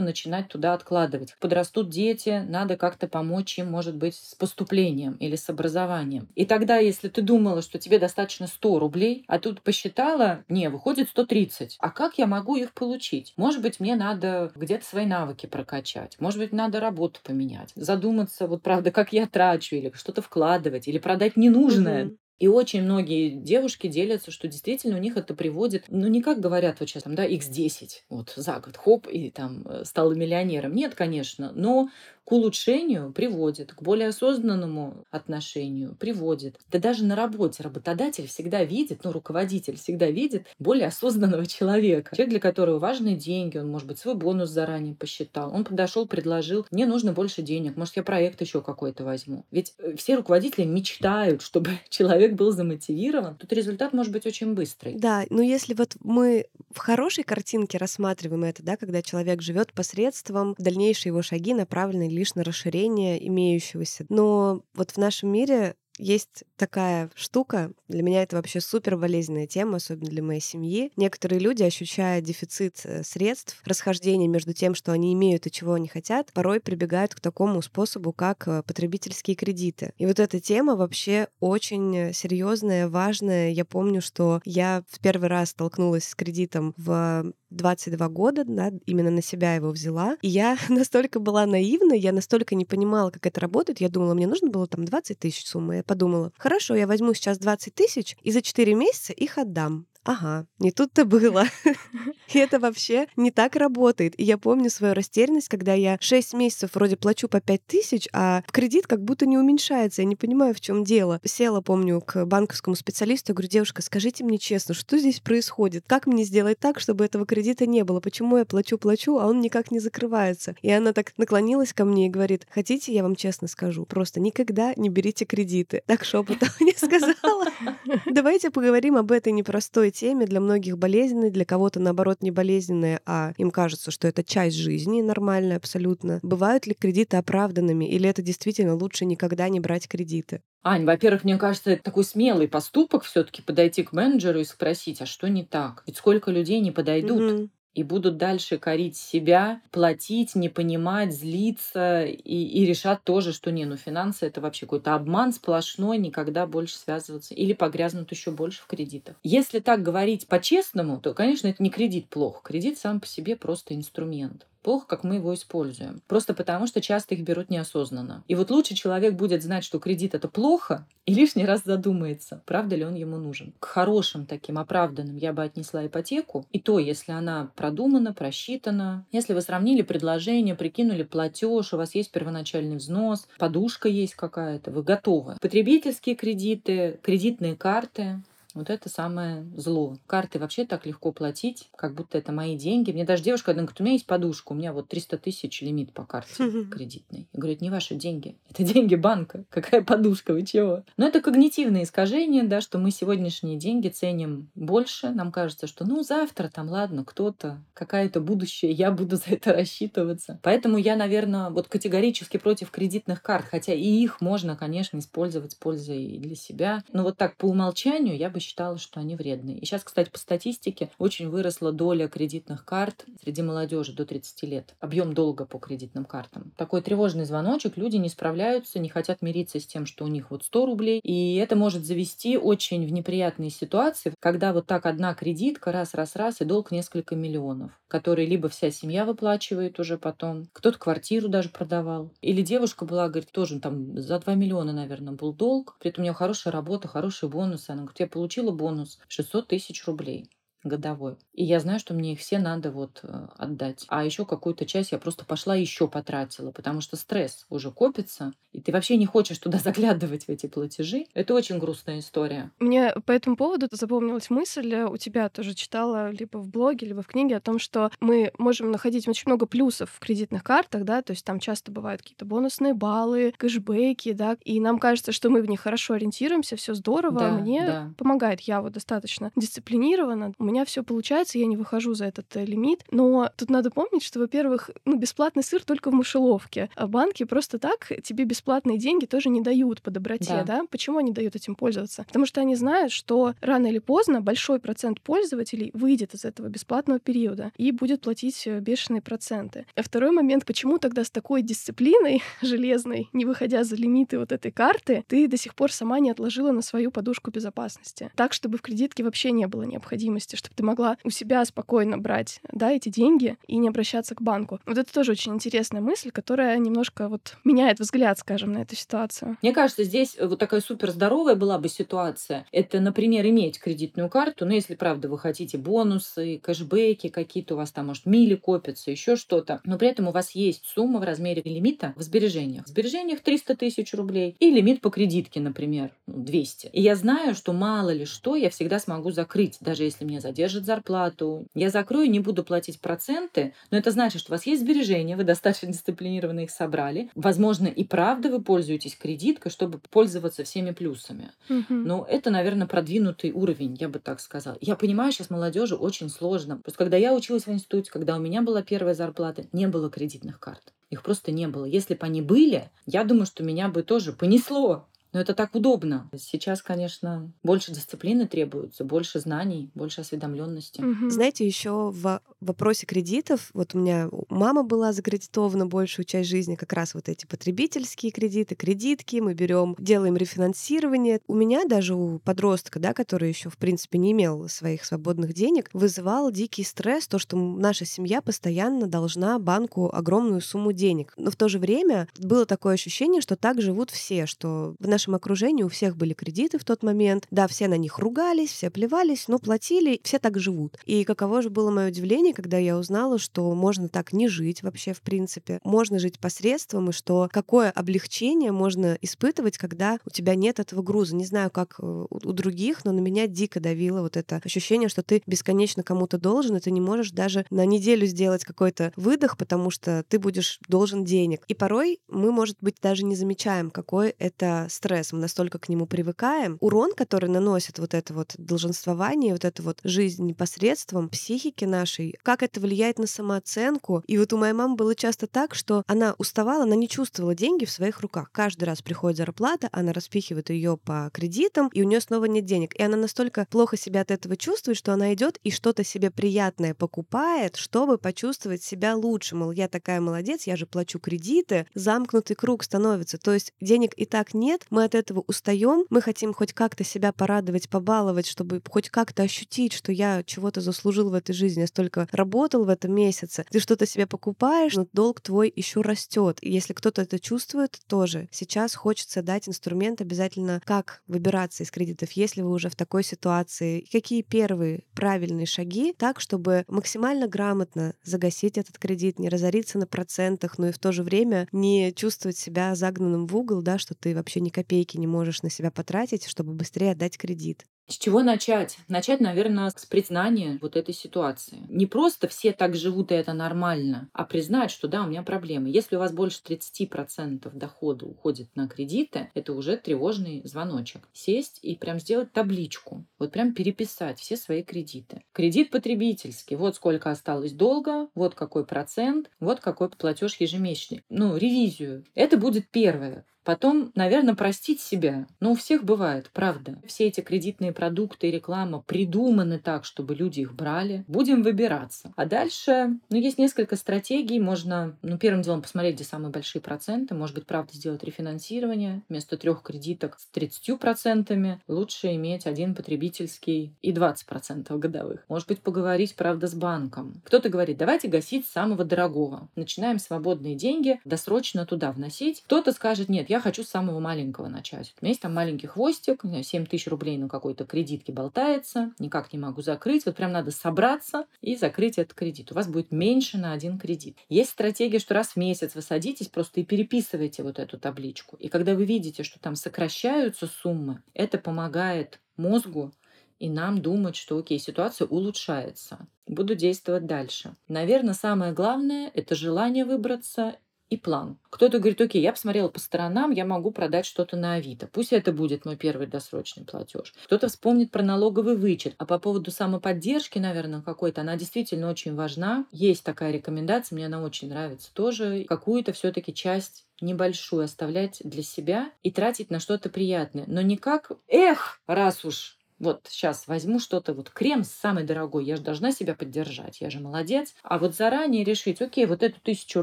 начинать туда откладывать. Подрастут дети, надо как-то помочь им, может быть, с поступлением или с образованием. И тогда, если ты думала, что тебе достаточно 100 рублей, а тут посчитала, не, выходит 130, а как я могу их получить? Может быть, мне надо где-то свои навыки прокачать, начать. Может быть, надо работу поменять. Задуматься, вот правда, как я трачу, или что-то вкладывать, или продать ненужное. Угу. И очень многие девушки делятся, что действительно у них это приводит, ну не как говорят вот сейчас, там, да, x10, вот за год, хоп, и там э, стала миллионером. Нет, конечно, но к улучшению приводит, к более осознанному отношению приводит. Да даже на работе работодатель всегда видит, ну, руководитель всегда видит более осознанного человека. Человек, для которого важны деньги, он, может быть, свой бонус заранее посчитал. Он подошел, предложил, мне нужно больше денег, может, я проект еще какой-то возьму. Ведь э, все руководители мечтают, чтобы человек был замотивирован. Тут результат может быть очень быстрый. Да, но если вот мы в хорошей картинке рассматриваем это, да, когда человек живет посредством, дальнейшие его шаги направлены лишь на расширение имеющегося. Но вот в нашем мире есть такая штука, для меня это вообще супер болезненная тема, особенно для моей семьи. Некоторые люди, ощущая дефицит э, средств, расхождение между тем, что они имеют и чего они хотят, порой прибегают к такому способу, как э, потребительские кредиты. И вот эта тема вообще очень серьезная, важная. Я помню, что я в первый раз столкнулась с кредитом в 22 года, да, именно на себя его взяла. И я настолько была наивна, я настолько не понимала, как это работает. Я думала, мне нужно было там 20 тысяч суммы. Я подумала, хорошо, я возьму сейчас 20 тысяч и за 4 месяца их отдам. Ага, не тут-то было. И это вообще не так работает. И я помню свою растерянность, когда я 6 месяцев вроде плачу по 5 тысяч, а кредит как будто не уменьшается. Я не понимаю, в чем дело. Села, помню, к банковскому специалисту, я говорю, девушка, скажите мне честно, что здесь происходит? Как мне сделать так, чтобы этого кредита не было? Почему я плачу-плачу, а он никак не закрывается? И она так наклонилась ко мне и говорит, хотите, я вам честно скажу, просто никогда не берите кредиты. Так шепотом мне сказала. Давайте поговорим об этой непростой теме, для многих болезненной, для кого-то, наоборот, не болезненная, а им кажется, что это часть жизни, нормальная абсолютно. Бывают ли кредиты оправданными, или это действительно лучше никогда не брать кредиты? Ань, во-первых, мне кажется, это такой смелый поступок все-таки подойти к менеджеру и спросить, а что не так? Ведь сколько людей не подойдут? Угу и будут дальше корить себя, платить, не понимать, злиться и, и решат тоже, что не, ну финансы это вообще какой-то обман сплошной, никогда больше связываться или погрязнут еще больше в кредитах. Если так говорить по-честному, то, конечно, это не кредит плохо. Кредит сам по себе просто инструмент плохо, как мы его используем. Просто потому, что часто их берут неосознанно. И вот лучше человек будет знать, что кредит это плохо, и лишний раз задумается, правда ли он ему нужен. К хорошим таким оправданным я бы отнесла ипотеку. И то, если она продумана, просчитана. Если вы сравнили предложение, прикинули платеж, у вас есть первоначальный взнос, подушка есть какая-то, вы готовы. Потребительские кредиты, кредитные карты, вот это самое зло. Карты вообще так легко платить, как будто это мои деньги. Мне даже девушка одна говорит, у меня есть подушка, у меня вот 300 тысяч лимит по карте кредитной. Я говорю, это не ваши деньги, это деньги банка. Какая подушка, вы чего? Но это когнитивное искажение, да, что мы сегодняшние деньги ценим больше. Нам кажется, что ну завтра там, ладно, кто-то, какое-то будущее, я буду за это рассчитываться. Поэтому я, наверное, вот категорически против кредитных карт, хотя и их можно, конечно, использовать с пользой и для себя. Но вот так по умолчанию я бы считала, что они вредные. И сейчас, кстати, по статистике очень выросла доля кредитных карт среди молодежи до 30 лет. Объем долга по кредитным картам. Такой тревожный звоночек. Люди не справляются, не хотят мириться с тем, что у них вот 100 рублей. И это может завести очень в неприятные ситуации, когда вот так одна кредитка раз-раз-раз и долг несколько миллионов, которые либо вся семья выплачивает уже потом, кто-то квартиру даже продавал. Или девушка была, говорит, тоже там за 2 миллиона, наверное, был долг. При этом у нее хорошая работа, хорошие бонусы. Она говорит, я получила получила бонус 600 тысяч рублей годовой. И я знаю, что мне их все надо вот э, отдать. А еще какую-то часть я просто пошла еще потратила, потому что стресс уже копится, и ты вообще не хочешь туда заглядывать в эти платежи. Это очень грустная история. Мне по этому поводу запомнилась мысль, э, у тебя тоже читала либо в блоге, либо в книге о том, что мы можем находить очень много плюсов в кредитных картах, да, то есть там часто бывают какие-то бонусные баллы, кэшбэки, да, и нам кажется, что мы в них хорошо ориентируемся, все здорово, а да, мне да. помогает, я вот достаточно дисциплинирована, у меня все получается, я не выхожу за этот э, лимит. Но тут надо помнить, что, во-первых, ну, бесплатный сыр только в мышеловке. А банки просто так тебе бесплатные деньги тоже не дают по доброте, да. да? Почему они дают этим пользоваться? Потому что они знают, что рано или поздно большой процент пользователей выйдет из этого бесплатного периода и будет платить э, бешеные проценты. А второй момент, почему тогда с такой дисциплиной железной, не выходя за лимиты вот этой карты, ты до сих пор сама не отложила на свою подушку безопасности. Так, чтобы в кредитке вообще не было необходимости, чтобы ты могла у себя спокойно брать, да, эти деньги и не обращаться к банку. Вот это тоже очень интересная мысль, которая немножко вот меняет взгляд, скажем, на эту ситуацию. Мне кажется, здесь вот такая супер здоровая была бы ситуация. Это, например, иметь кредитную карту, но если, правда, вы хотите бонусы, кэшбэки какие-то, у вас там, может, мили копятся, еще что-то, но при этом у вас есть сумма в размере лимита в сбережениях. В сбережениях 300 тысяч рублей и лимит по кредитке, например, 200. И я знаю, что мало ли что я всегда смогу закрыть, даже если мне задержат зарплату. Я закрою, не буду платить проценты, но это значит, что у вас есть сбережения, вы достаточно дисциплинированно их собрали. Возможно, и правда вы пользуетесь кредиткой, чтобы пользоваться всеми плюсами. Угу. Но это, наверное, продвинутый уровень, я бы так сказала. Я понимаю, сейчас молодежи очень сложно. Просто когда я училась в институте, когда у меня была первая зарплата, не было кредитных карт. Их просто не было. Если бы они были, я думаю, что меня бы тоже понесло Но это так удобно. Сейчас, конечно, больше дисциплины требуется, больше знаний, больше осведомленности. Угу. Знаете, еще в вопросе кредитов, вот у меня мама была закредитована большую часть жизни, как раз вот эти потребительские кредиты, кредитки, мы берем, делаем рефинансирование. У меня даже у подростка, да, который еще в принципе не имел своих свободных денег, вызывал дикий стресс то, что наша семья постоянно должна банку огромную сумму денег. Но в то же время было такое ощущение, что так живут все, что в нашем окружении у всех были кредиты в тот момент. Да, все на них ругались, все плевались, но платили, все так живут. И каково же было мое удивление, когда я узнала, что можно так не жить вообще в принципе. Можно жить посредством, и что какое облегчение можно испытывать, когда у тебя нет этого груза. Не знаю, как э, у других, но на меня дико давило вот это ощущение, что ты бесконечно кому-то должен, и ты не можешь даже на неделю сделать какой-то выдох, потому что ты будешь должен денег. И порой мы, может быть, даже не замечаем, какой это стресс стресс, мы настолько к нему привыкаем. Урон, который наносит вот это вот долженствование, вот эта вот жизнь непосредством психики нашей, как это влияет на самооценку. И вот у моей мамы было часто так, что она уставала, она не чувствовала деньги в своих руках. Каждый раз приходит зарплата, она распихивает ее по кредитам, и у нее снова нет денег. И она настолько плохо себя от этого чувствует, что она идет и что-то себе приятное покупает, чтобы почувствовать себя лучше. Мол, я такая молодец, я же плачу кредиты, замкнутый круг становится. То есть денег и так нет, мы от этого устаем, мы хотим хоть как-то себя порадовать, побаловать, чтобы хоть как-то ощутить, что я чего-то заслужил в этой жизни, я столько работал в этом месяце. Ты что-то себе покупаешь, но долг твой еще растет. И если кто-то это чувствует, тоже сейчас хочется дать инструмент обязательно, как выбираться из кредитов, если вы уже в такой ситуации, какие первые правильные шаги, так, чтобы максимально грамотно загасить этот кредит, не разориться на процентах, но и в то же время не чувствовать себя загнанным в угол, да, что ты вообще ни копейки не можешь на себя потратить, чтобы быстрее отдать кредит. С чего начать? Начать, наверное, с признания вот этой ситуации. Не просто все так живут, и это нормально, а признать, что да, у меня проблемы. Если у вас больше 30% дохода уходит на кредиты, это уже тревожный звоночек. Сесть и прям сделать табличку. Вот прям переписать все свои кредиты. Кредит потребительский. Вот сколько осталось долга, вот какой процент, вот какой платеж ежемесячный. Ну, ревизию. Это будет первое. Потом, наверное, простить себя. Но у всех бывает, правда. Все эти кредитные продукты и реклама придуманы так, чтобы люди их брали. Будем выбираться. А дальше, ну, есть несколько стратегий. Можно, ну, первым делом посмотреть, где самые большие проценты. Может быть, правда, сделать рефинансирование. Вместо трех кредиток с 30% лучше иметь один потребительский и 20% годовых. Может быть, поговорить, правда, с банком. Кто-то говорит, давайте гасить самого дорогого. Начинаем свободные деньги досрочно туда вносить. Кто-то скажет, нет, я хочу с самого маленького начать. У меня есть там маленький хвостик, 7 тысяч рублей на какой-то кредитке болтается, никак не могу закрыть. Вот прям надо собраться и закрыть этот кредит. У вас будет меньше на один кредит. Есть стратегия, что раз в месяц вы садитесь просто и переписываете вот эту табличку. И когда вы видите, что там сокращаются суммы, это помогает мозгу и нам думать, что окей, ситуация улучшается. Буду действовать дальше. Наверное, самое главное – это желание выбраться и план. Кто-то говорит, окей, я посмотрела по сторонам, я могу продать что-то на Авито. Пусть это будет мой первый досрочный платеж. Кто-то вспомнит про налоговый вычет. А по поводу самоподдержки, наверное, какой-то, она действительно очень важна. Есть такая рекомендация, мне она очень нравится тоже. Какую-то все-таки часть небольшую оставлять для себя и тратить на что-то приятное. Но не как, эх, раз уж вот сейчас возьму что-то, вот крем самый дорогой, я же должна себя поддержать, я же молодец. А вот заранее решить, окей, вот эту тысячу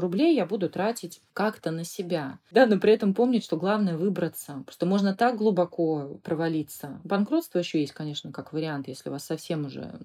рублей я буду тратить как-то на себя. Да, но при этом помнить, что главное выбраться. Просто можно так глубоко провалиться. Банкротство еще есть, конечно, как вариант, если у вас совсем уже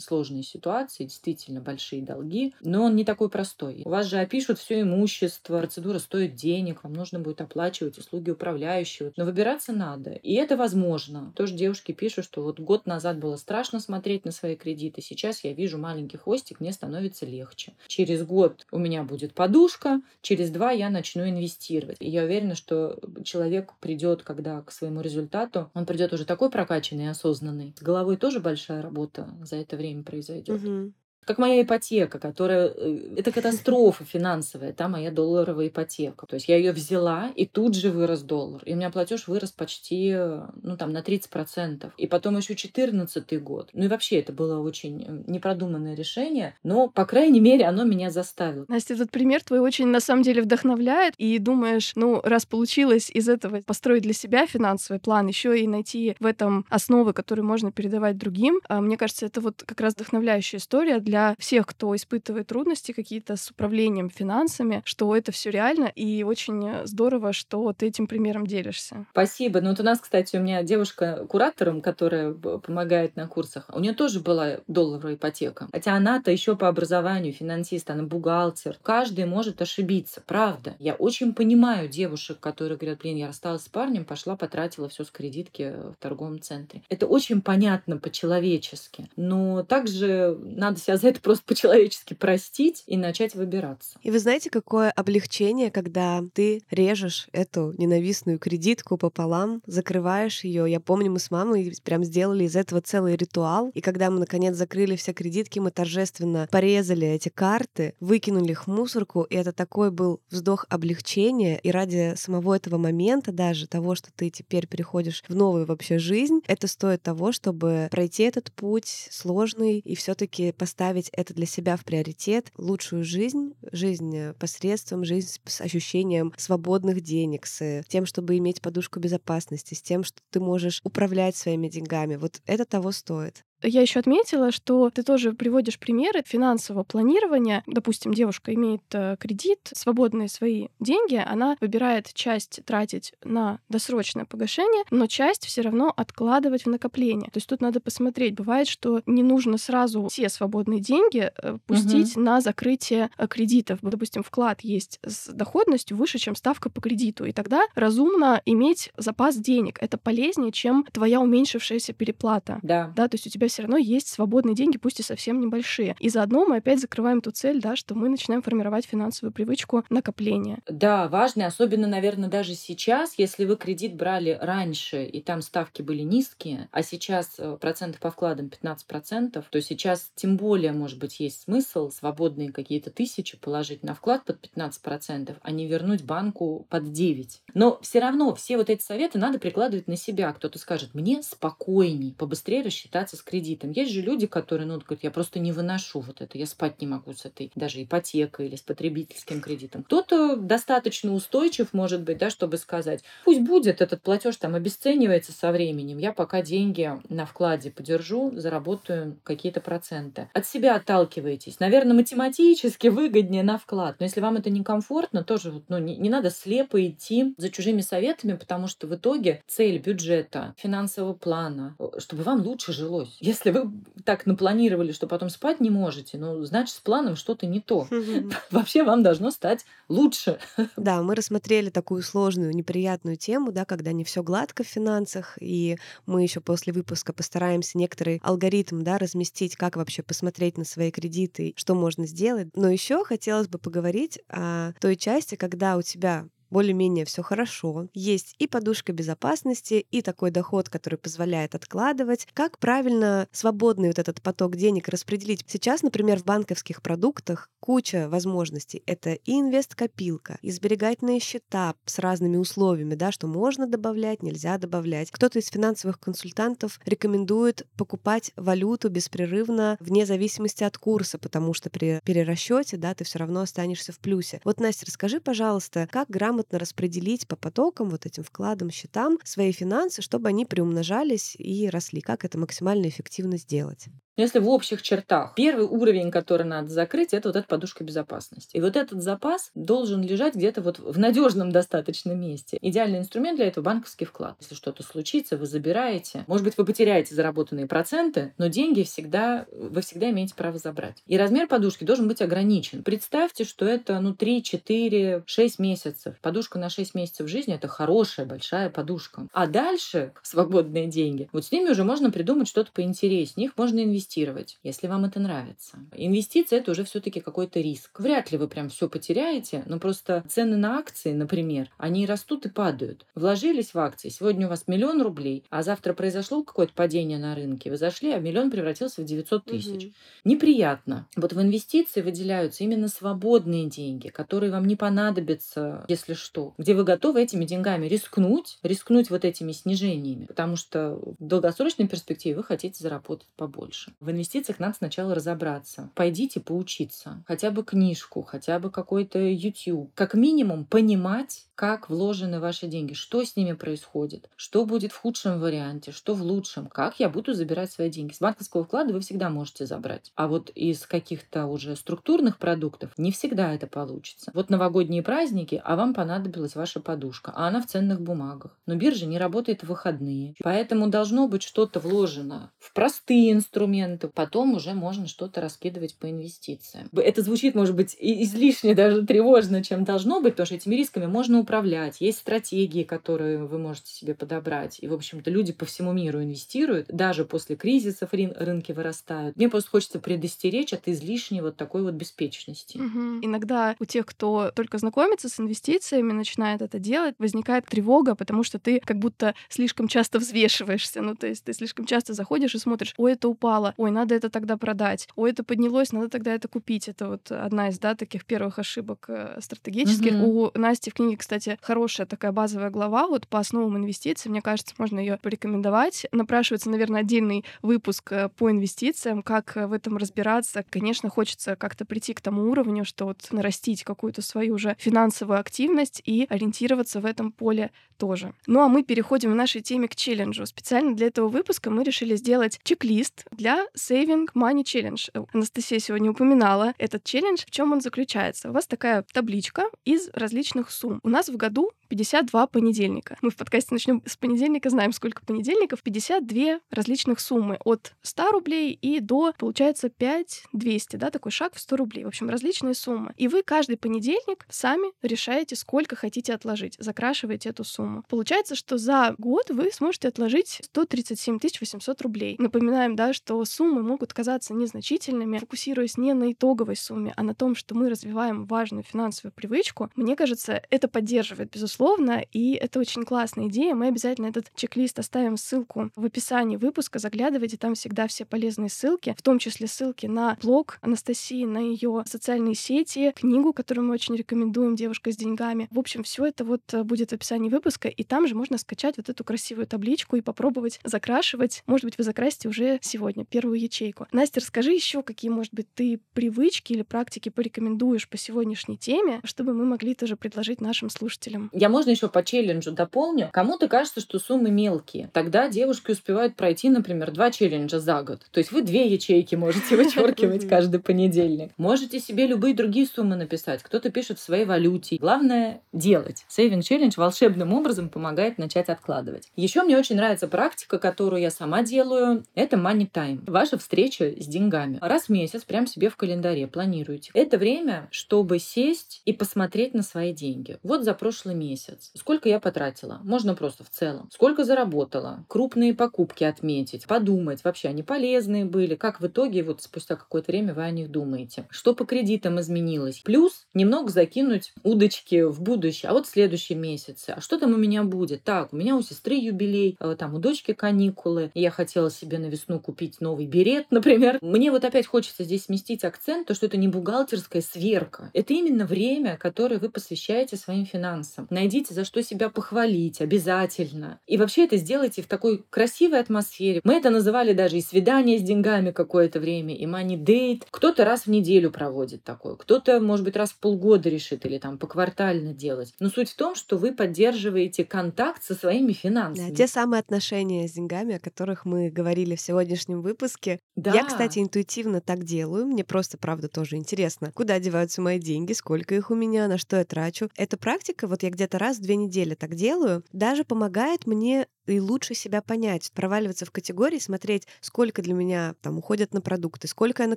сложные ситуации, действительно большие долги, но он не такой простой. У вас же опишут все имущество, процедура стоит денег, вам нужно будет оплачивать услуги управляющего. Но выбираться надо. И это возможно. Тоже девушки пишут, что что вот год назад было страшно смотреть на свои кредиты, сейчас я вижу маленький хвостик, мне становится легче. Через год у меня будет подушка, через два я начну инвестировать. И я уверена, что человек придет, когда к своему результату, он придет уже такой прокачанный осознанный. С головой тоже большая работа за это время произойдет. Угу. Как моя ипотека, которая... Э, это катастрофа финансовая, та моя долларовая ипотека. То есть я ее взяла, и тут же вырос доллар. И у меня платеж вырос почти, ну там, на 30%. И потом еще 14 год. Ну и вообще это было очень э, непродуманное решение, но, по крайней мере, оно меня заставило. Настя, этот пример твой очень на самом деле вдохновляет, и думаешь, ну, раз получилось из этого построить для себя финансовый план, еще и найти в этом основы, которые можно передавать другим, а, мне кажется, это вот как раз вдохновляющая история для всех, кто испытывает трудности какие-то с управлением финансами, что это все реально, и очень здорово, что ты этим примером делишься. Спасибо. Ну вот у нас, кстати, у меня девушка куратором, которая помогает на курсах, у нее тоже была долларовая ипотека. Хотя она-то еще по образованию финансист, она бухгалтер. Каждый может ошибиться, правда. Я очень понимаю девушек, которые говорят, блин, я рассталась с парнем, пошла, потратила все с кредитки в торговом центре. Это очень понятно по-человечески. Но также надо себя за это просто по-человечески простить и начать выбираться. И вы знаете, какое облегчение, когда ты режешь эту ненавистную кредитку пополам, закрываешь ее. Я помню, мы с мамой прям сделали из этого целый ритуал. И когда мы наконец закрыли все кредитки, мы торжественно порезали эти карты, выкинули их в мусорку, и это такой был вздох облегчения. И ради самого этого момента, даже того, что ты теперь переходишь в новую вообще жизнь, это стоит того, чтобы пройти этот путь сложный и все-таки поставить это для себя в приоритет, лучшую жизнь, жизнь посредством, жизнь с ощущением свободных денег, с тем, чтобы иметь подушку безопасности, с тем, что ты можешь управлять своими деньгами. Вот это того стоит. Я еще отметила, что ты тоже приводишь примеры финансового планирования. Допустим, девушка имеет э, кредит, свободные свои деньги, она выбирает часть тратить на досрочное погашение, но часть все равно откладывать в накопление. То есть тут надо посмотреть. Бывает, что не нужно сразу все свободные деньги э, пустить угу. на закрытие э, кредитов. Допустим, вклад есть с доходностью выше, чем ставка по кредиту. И тогда разумно иметь запас денег. Это полезнее, чем твоя уменьшившаяся переплата. Да. Да, то есть у тебя все равно есть свободные деньги, пусть и совсем небольшие. И заодно мы опять закрываем ту цель, да, что мы начинаем формировать финансовую привычку накопления. Да, важно, особенно, наверное, даже сейчас, если вы кредит брали раньше, и там ставки были низкие, а сейчас э, проценты по вкладам 15%, то сейчас тем более, может быть, есть смысл свободные какие-то тысячи положить на вклад под 15%, а не вернуть банку под 9%. Но все равно все вот эти советы надо прикладывать на себя. Кто-то скажет, мне спокойней, побыстрее рассчитаться с кредитом кредитом. Есть же люди, которые, ну, говорят, я просто не выношу вот это, я спать не могу с этой даже ипотекой или с потребительским кредитом. Кто-то достаточно устойчив, может быть, да, чтобы сказать, пусть будет этот платеж там обесценивается со временем, я пока деньги на вкладе подержу, заработаю какие-то проценты. От себя отталкиваетесь. Наверное, математически выгоднее на вклад. Но если вам это некомфортно, тоже ну, не, не надо слепо идти за чужими советами, потому что в итоге цель бюджета, финансового плана, чтобы вам лучше жилось. Если вы так напланировали, что потом спать не можете, ну, значит, с планом что-то не то. Вообще вам должно стать лучше. Да, мы рассмотрели такую сложную, неприятную тему, да, когда не все гладко в финансах, и мы еще после выпуска постараемся некоторый алгоритм, да, разместить, как вообще посмотреть на свои кредиты, что можно сделать. Но еще хотелось бы поговорить о той части, когда у тебя более-менее все хорошо, есть и подушка безопасности, и такой доход, который позволяет откладывать. Как правильно свободный вот этот поток денег распределить? Сейчас, например, в банковских продуктах куча возможностей. Это и инвест-копилка, и сберегательные счета с разными условиями, да, что можно добавлять, нельзя добавлять. Кто-то из финансовых консультантов рекомендует покупать валюту беспрерывно вне зависимости от курса, потому что при перерасчете, да, ты все равно останешься в плюсе. Вот, Настя, расскажи, пожалуйста, как грамотно грамотно распределить по потокам, вот этим вкладам, счетам свои финансы, чтобы они приумножались и росли. Как это максимально эффективно сделать? Если в общих чертах первый уровень, который надо закрыть, это вот эта подушка безопасности. И вот этот запас должен лежать где-то вот в надежном достаточном месте. Идеальный инструмент для этого банковский вклад. Если что-то случится, вы забираете. Может быть, вы потеряете заработанные проценты, но деньги всегда, вы всегда имеете право забрать. И размер подушки должен быть ограничен. Представьте, что это ну 3, 4, 6 месяцев. Подушка на 6 месяцев жизни это хорошая, большая подушка. А дальше свободные деньги. Вот с ними уже можно придумать что-то поинтереснее. Их можно инвестировать инвестировать, если вам это нравится. Инвестиции это уже все-таки какой-то риск. Вряд ли вы прям все потеряете, но просто цены на акции, например, они растут и падают. Вложились в акции, сегодня у вас миллион рублей, а завтра произошло какое-то падение на рынке, вы зашли, а миллион превратился в 900 тысяч. Угу. Неприятно. Вот в инвестиции выделяются именно свободные деньги, которые вам не понадобятся, если что, где вы готовы этими деньгами рискнуть, рискнуть вот этими снижениями, потому что в долгосрочной перспективе вы хотите заработать побольше. В инвестициях надо сначала разобраться. Пойдите поучиться. Хотя бы книжку, хотя бы какой-то YouTube. Как минимум понимать, как вложены ваши деньги, что с ними происходит, что будет в худшем варианте, что в лучшем, как я буду забирать свои деньги. С банковского вклада вы всегда можете забрать. А вот из каких-то уже структурных продуктов не всегда это получится. Вот новогодние праздники, а вам понадобилась ваша подушка, а она в ценных бумагах. Но биржа не работает в выходные. Поэтому должно быть что-то вложено в простые инструменты. Потом уже можно что-то раскидывать по инвестициям. Это звучит, может быть, излишне даже тревожно, чем должно быть, потому что этими рисками можно управлять, есть стратегии, которые вы можете себе подобрать. И, в общем-то, люди по всему миру инвестируют, даже после кризисов рын- рынки вырастают. Мне просто хочется предостеречь от излишней вот такой вот беспечности. Угу. Иногда у тех, кто только знакомится с инвестициями, начинает это делать, возникает тревога, потому что ты как будто слишком часто взвешиваешься. Ну, то есть ты слишком часто заходишь и смотришь, ой, это упало, ой, надо это тогда продать, ой, это поднялось, надо тогда это купить. Это вот одна из, да, таких первых ошибок э, стратегических. Угу. У Насти в книге, кстати, кстати, хорошая такая базовая глава вот по основам инвестиций. Мне кажется, можно ее порекомендовать. Напрашивается, наверное, отдельный выпуск э, по инвестициям, как э, в этом разбираться. Конечно, хочется как-то прийти к тому уровню, что вот нарастить какую-то свою уже финансовую активность и ориентироваться в этом поле тоже. Ну а мы переходим в нашей теме к челленджу. Специально для этого выпуска мы решили сделать чек-лист для Saving Money Challenge. Э, Анастасия сегодня упоминала этот челлендж. В чем он заключается? У вас такая табличка из различных сумм. У нас в году 52 понедельника. Мы в подкасте начнем с понедельника, знаем, сколько понедельников. 52 различных суммы от 100 рублей и до, получается, 5 200, да, такой шаг в 100 рублей. В общем, различные суммы. И вы каждый понедельник сами решаете, сколько хотите отложить, закрашиваете эту сумму. Получается, что за год вы сможете отложить 137 800 рублей. Напоминаем, да, что суммы могут казаться незначительными, фокусируясь не на итоговой сумме, а на том, что мы развиваем важную финансовую привычку. Мне кажется, это поддерживает, безусловно, безусловно, и это очень классная идея. Мы обязательно этот чек-лист оставим ссылку в описании выпуска. Заглядывайте, там всегда все полезные ссылки, в том числе ссылки на блог Анастасии, на ее социальные сети, книгу, которую мы очень рекомендуем «Девушка с деньгами». В общем, все это вот э, будет в описании выпуска, и там же можно скачать вот эту красивую табличку и попробовать закрашивать. Может быть, вы закрасите уже сегодня первую ячейку. Настя, расскажи еще, какие, может быть, ты привычки или практики порекомендуешь по сегодняшней теме, чтобы мы могли тоже предложить нашим слушателям. Я можно еще по челленджу дополню. Кому-то кажется, что суммы мелкие. Тогда девушки успевают пройти, например, два челленджа за год. То есть вы две ячейки можете вычеркивать каждый понедельник. Можете себе любые другие суммы написать. Кто-то пишет в своей валюте. Главное — делать. Сейвинг челлендж волшебным образом помогает начать откладывать. Еще мне очень нравится практика, которую я сама делаю. Это money time. Ваша встреча с деньгами. Раз в месяц прям себе в календаре планируете. Это время, чтобы сесть и посмотреть на свои деньги. Вот за прошлый месяц месяц. Сколько я потратила? Можно просто в целом. Сколько заработала? Крупные покупки отметить, подумать, вообще они полезные были, как в итоге вот спустя какое-то время вы о них думаете. Что по кредитам изменилось? Плюс немного закинуть удочки в будущее. А вот в следующем месяце. А что там у меня будет? Так, у меня у сестры юбилей, э, там у дочки каникулы. Я хотела себе на весну купить новый берет, например. Мне вот опять хочется здесь сместить акцент, то, что это не бухгалтерская сверка. Это именно время, которое вы посвящаете своим финансам. Найдите, за что себя похвалить обязательно. И вообще это сделайте в такой красивой атмосфере. Мы это называли даже и свидание с деньгами какое-то время, и money date. Кто-то раз в неделю проводит такое, кто-то, может быть, раз в полгода решит или там поквартально делать. Но суть в том, что вы поддерживаете контакт со своими финансами. Да, те самые отношения с деньгами, о которых мы говорили в сегодняшнем выпуске. Да. Я, кстати, интуитивно так делаю. Мне просто, правда, тоже интересно, куда деваются мои деньги, сколько их у меня, на что я трачу. Эта практика, вот я где-то раз в две недели так делаю, даже помогает мне и лучше себя понять, проваливаться в категории, смотреть, сколько для меня там уходят на продукты, сколько я на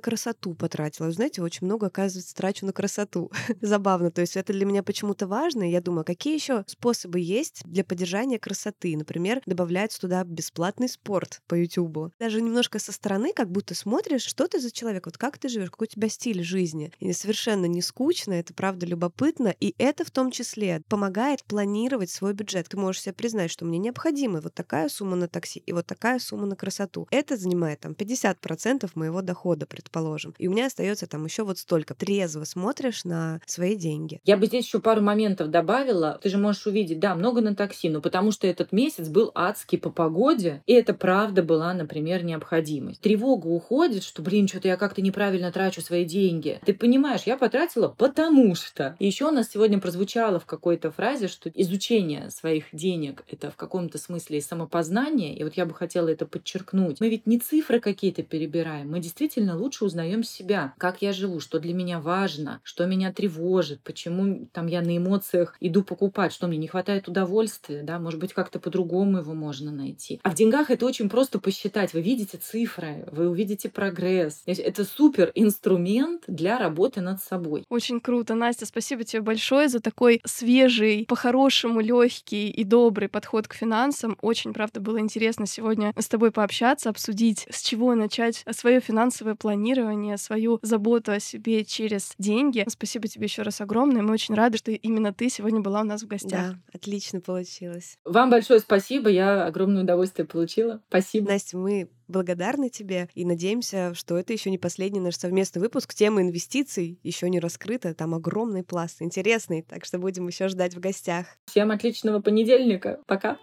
красоту потратила. Вы знаете, очень много, оказывается, трачу на красоту. Забавно. То есть это для меня почему-то важно. И я думаю, какие еще способы есть для поддержания красоты? Например, добавлять туда бесплатный спорт по YouTube. Даже немножко со стороны, как будто смотришь, что ты за человек, вот как ты живешь, какой у тебя стиль жизни. И совершенно не скучно, это правда любопытно. И это в том числе помогает планировать свой бюджет. Ты можешь себе признать, что мне необходима вот такая сумма на такси и вот такая сумма на красоту. Это занимает там 50% моего дохода, предположим. И у меня остается там еще вот столько. Трезво смотришь на свои деньги. Я бы здесь еще пару моментов добавила. Ты же можешь увидеть, да, много на такси, но потому что этот месяц был адский по погоде, и это правда была, например, необходимость. Тревога уходит, что, блин, что-то я как-то неправильно трачу свои деньги. Ты понимаешь, я потратила потому что. И еще у нас сегодня прозвучало в какой-то фразе, что изучение своих денег — это в каком-то смысле и самопознание, и вот я бы хотела это подчеркнуть. Мы ведь не цифры какие-то перебираем, мы действительно лучше узнаем себя, как я живу, что для меня важно, что меня тревожит, почему там я на эмоциях иду покупать, что мне не хватает удовольствия, да, может быть, как-то по-другому его можно найти. А в деньгах это очень просто посчитать. Вы видите цифры, вы увидите прогресс. Это супер инструмент для работы над собой. Очень круто, Настя, спасибо тебе большое за такой свежий, по-хорошему легкий и добрый подход к финансам. Очень, правда, было интересно сегодня с тобой пообщаться, обсудить, с чего начать свое финансовое планирование, свою заботу о себе через деньги. Спасибо тебе еще раз огромное. Мы очень рады, что именно ты сегодня была у нас в гостях. Да, отлично получилось. Вам большое спасибо. Я огромное удовольствие получила. Спасибо. Настя, мы благодарны тебе и надеемся, что это еще не последний наш совместный выпуск. Тема инвестиций еще не раскрыта. Там огромный пласт интересный, так что будем еще ждать в гостях. Всем отличного понедельника. Пока.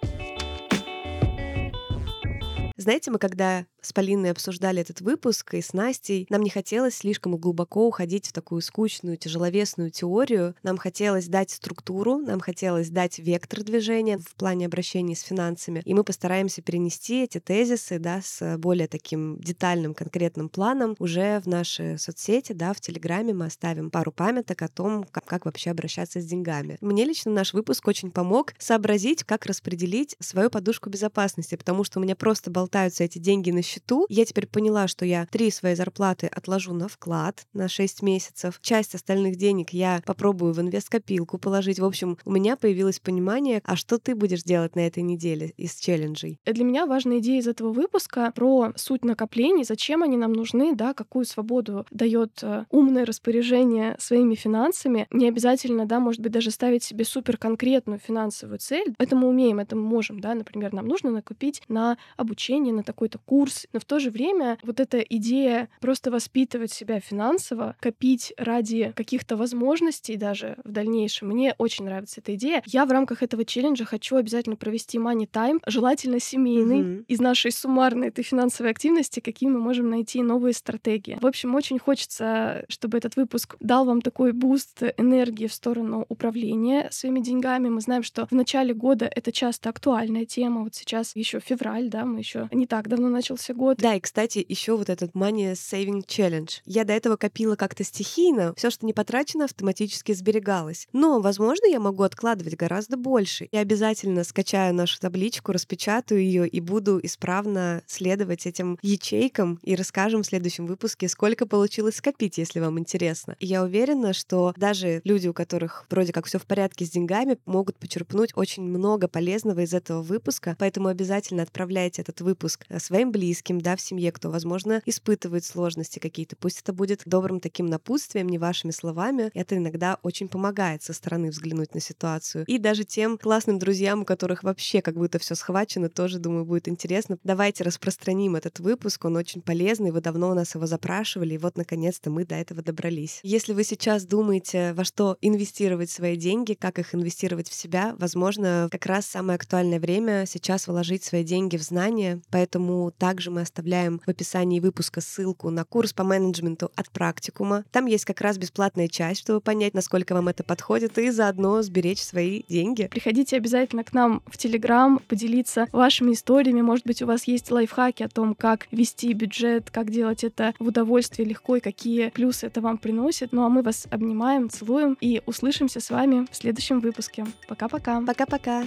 Знаете, мы когда с Полиной обсуждали этот выпуск и с Настей, нам не хотелось слишком глубоко уходить в такую скучную, тяжеловесную теорию. Нам хотелось дать структуру, нам хотелось дать вектор движения в плане обращения с финансами. И мы постараемся перенести эти тезисы да, с более таким детальным, конкретным планом уже в наши соцсети, да, в Телеграме мы оставим пару памяток о том, как, как вообще обращаться с деньгами. Мне лично наш выпуск очень помог сообразить, как распределить свою подушку безопасности, потому что у меня просто болтаются эти деньги на счету. Я теперь поняла, что я три свои зарплаты отложу на вклад на 6 месяцев. Часть остальных денег я попробую в инвесткопилку положить. В общем, у меня появилось понимание, а что ты будешь делать на этой неделе из челленджей? Для меня важная идея из этого выпуска про суть накоплений, зачем они нам нужны, да, какую свободу дает э, умное распоряжение своими финансами. Не обязательно, да, может быть, даже ставить себе супер конкретную финансовую цель. Это мы умеем, это мы можем, да, например, нам нужно накопить на обучение, на такой-то курс, но в то же время вот эта идея просто воспитывать себя финансово, копить ради каких-то возможностей даже в дальнейшем, мне очень нравится эта идея. Я в рамках этого челленджа хочу обязательно провести money time, желательно семейный, mm-hmm. из нашей суммарной этой финансовой активности, какие мы можем найти новые стратегии. В общем, очень хочется, чтобы этот выпуск дал вам такой буст энергии в сторону управления своими деньгами. Мы знаем, что в начале года это часто актуальная тема. Вот сейчас еще февраль, да, мы еще не так давно начался год. Да, и, кстати, еще вот этот Money Saving Challenge. Я до этого копила как-то стихийно, все, что не потрачено, автоматически сберегалось. Но, возможно, я могу откладывать гораздо больше. Я обязательно скачаю нашу табличку, распечатаю ее и буду исправно следовать этим ячейкам и расскажем в следующем выпуске, сколько получилось скопить, если вам интересно. И я уверена, что даже люди, у которых вроде как все в порядке с деньгами, могут почерпнуть очень много полезного из этого выпуска, поэтому обязательно отправляйте этот выпуск своим близким, близким, да, в семье, кто, возможно, испытывает сложности какие-то. Пусть это будет добрым таким напутствием, не вашими словами. Это иногда очень помогает со стороны взглянуть на ситуацию. И даже тем классным друзьям, у которых вообще как будто все схвачено, тоже, думаю, будет интересно. Давайте распространим этот выпуск, он очень полезный, вы давно у нас его запрашивали, и вот, наконец-то, мы до этого добрались. Если вы сейчас думаете, во что инвестировать свои деньги, как их инвестировать в себя, возможно, как раз самое актуальное время сейчас вложить свои деньги в знания, поэтому также мы оставляем в описании выпуска ссылку на курс по менеджменту от практикума. Там есть как раз бесплатная часть, чтобы понять, насколько вам это подходит, и заодно сберечь свои деньги. Приходите обязательно к нам в Телеграм, поделиться вашими историями. Может быть, у вас есть лайфхаки о том, как вести бюджет, как делать это в удовольствие легко и какие плюсы это вам приносит. Ну а мы вас обнимаем, целуем и услышимся с вами в следующем выпуске. Пока-пока. Пока-пока.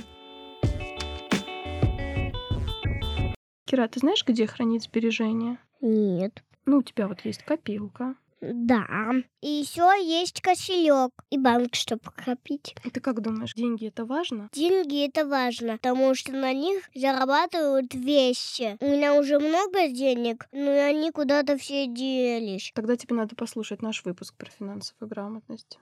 Кира, ты знаешь, где хранить сбережения? Нет. Ну, у тебя вот есть копилка. Да. И еще есть кошелек и банк, чтобы копить. И ты как думаешь, деньги это важно? Деньги это важно, потому что на них зарабатывают вещи. У меня уже много денег, но они куда-то все делись. Тогда тебе надо послушать наш выпуск про финансовую грамотность.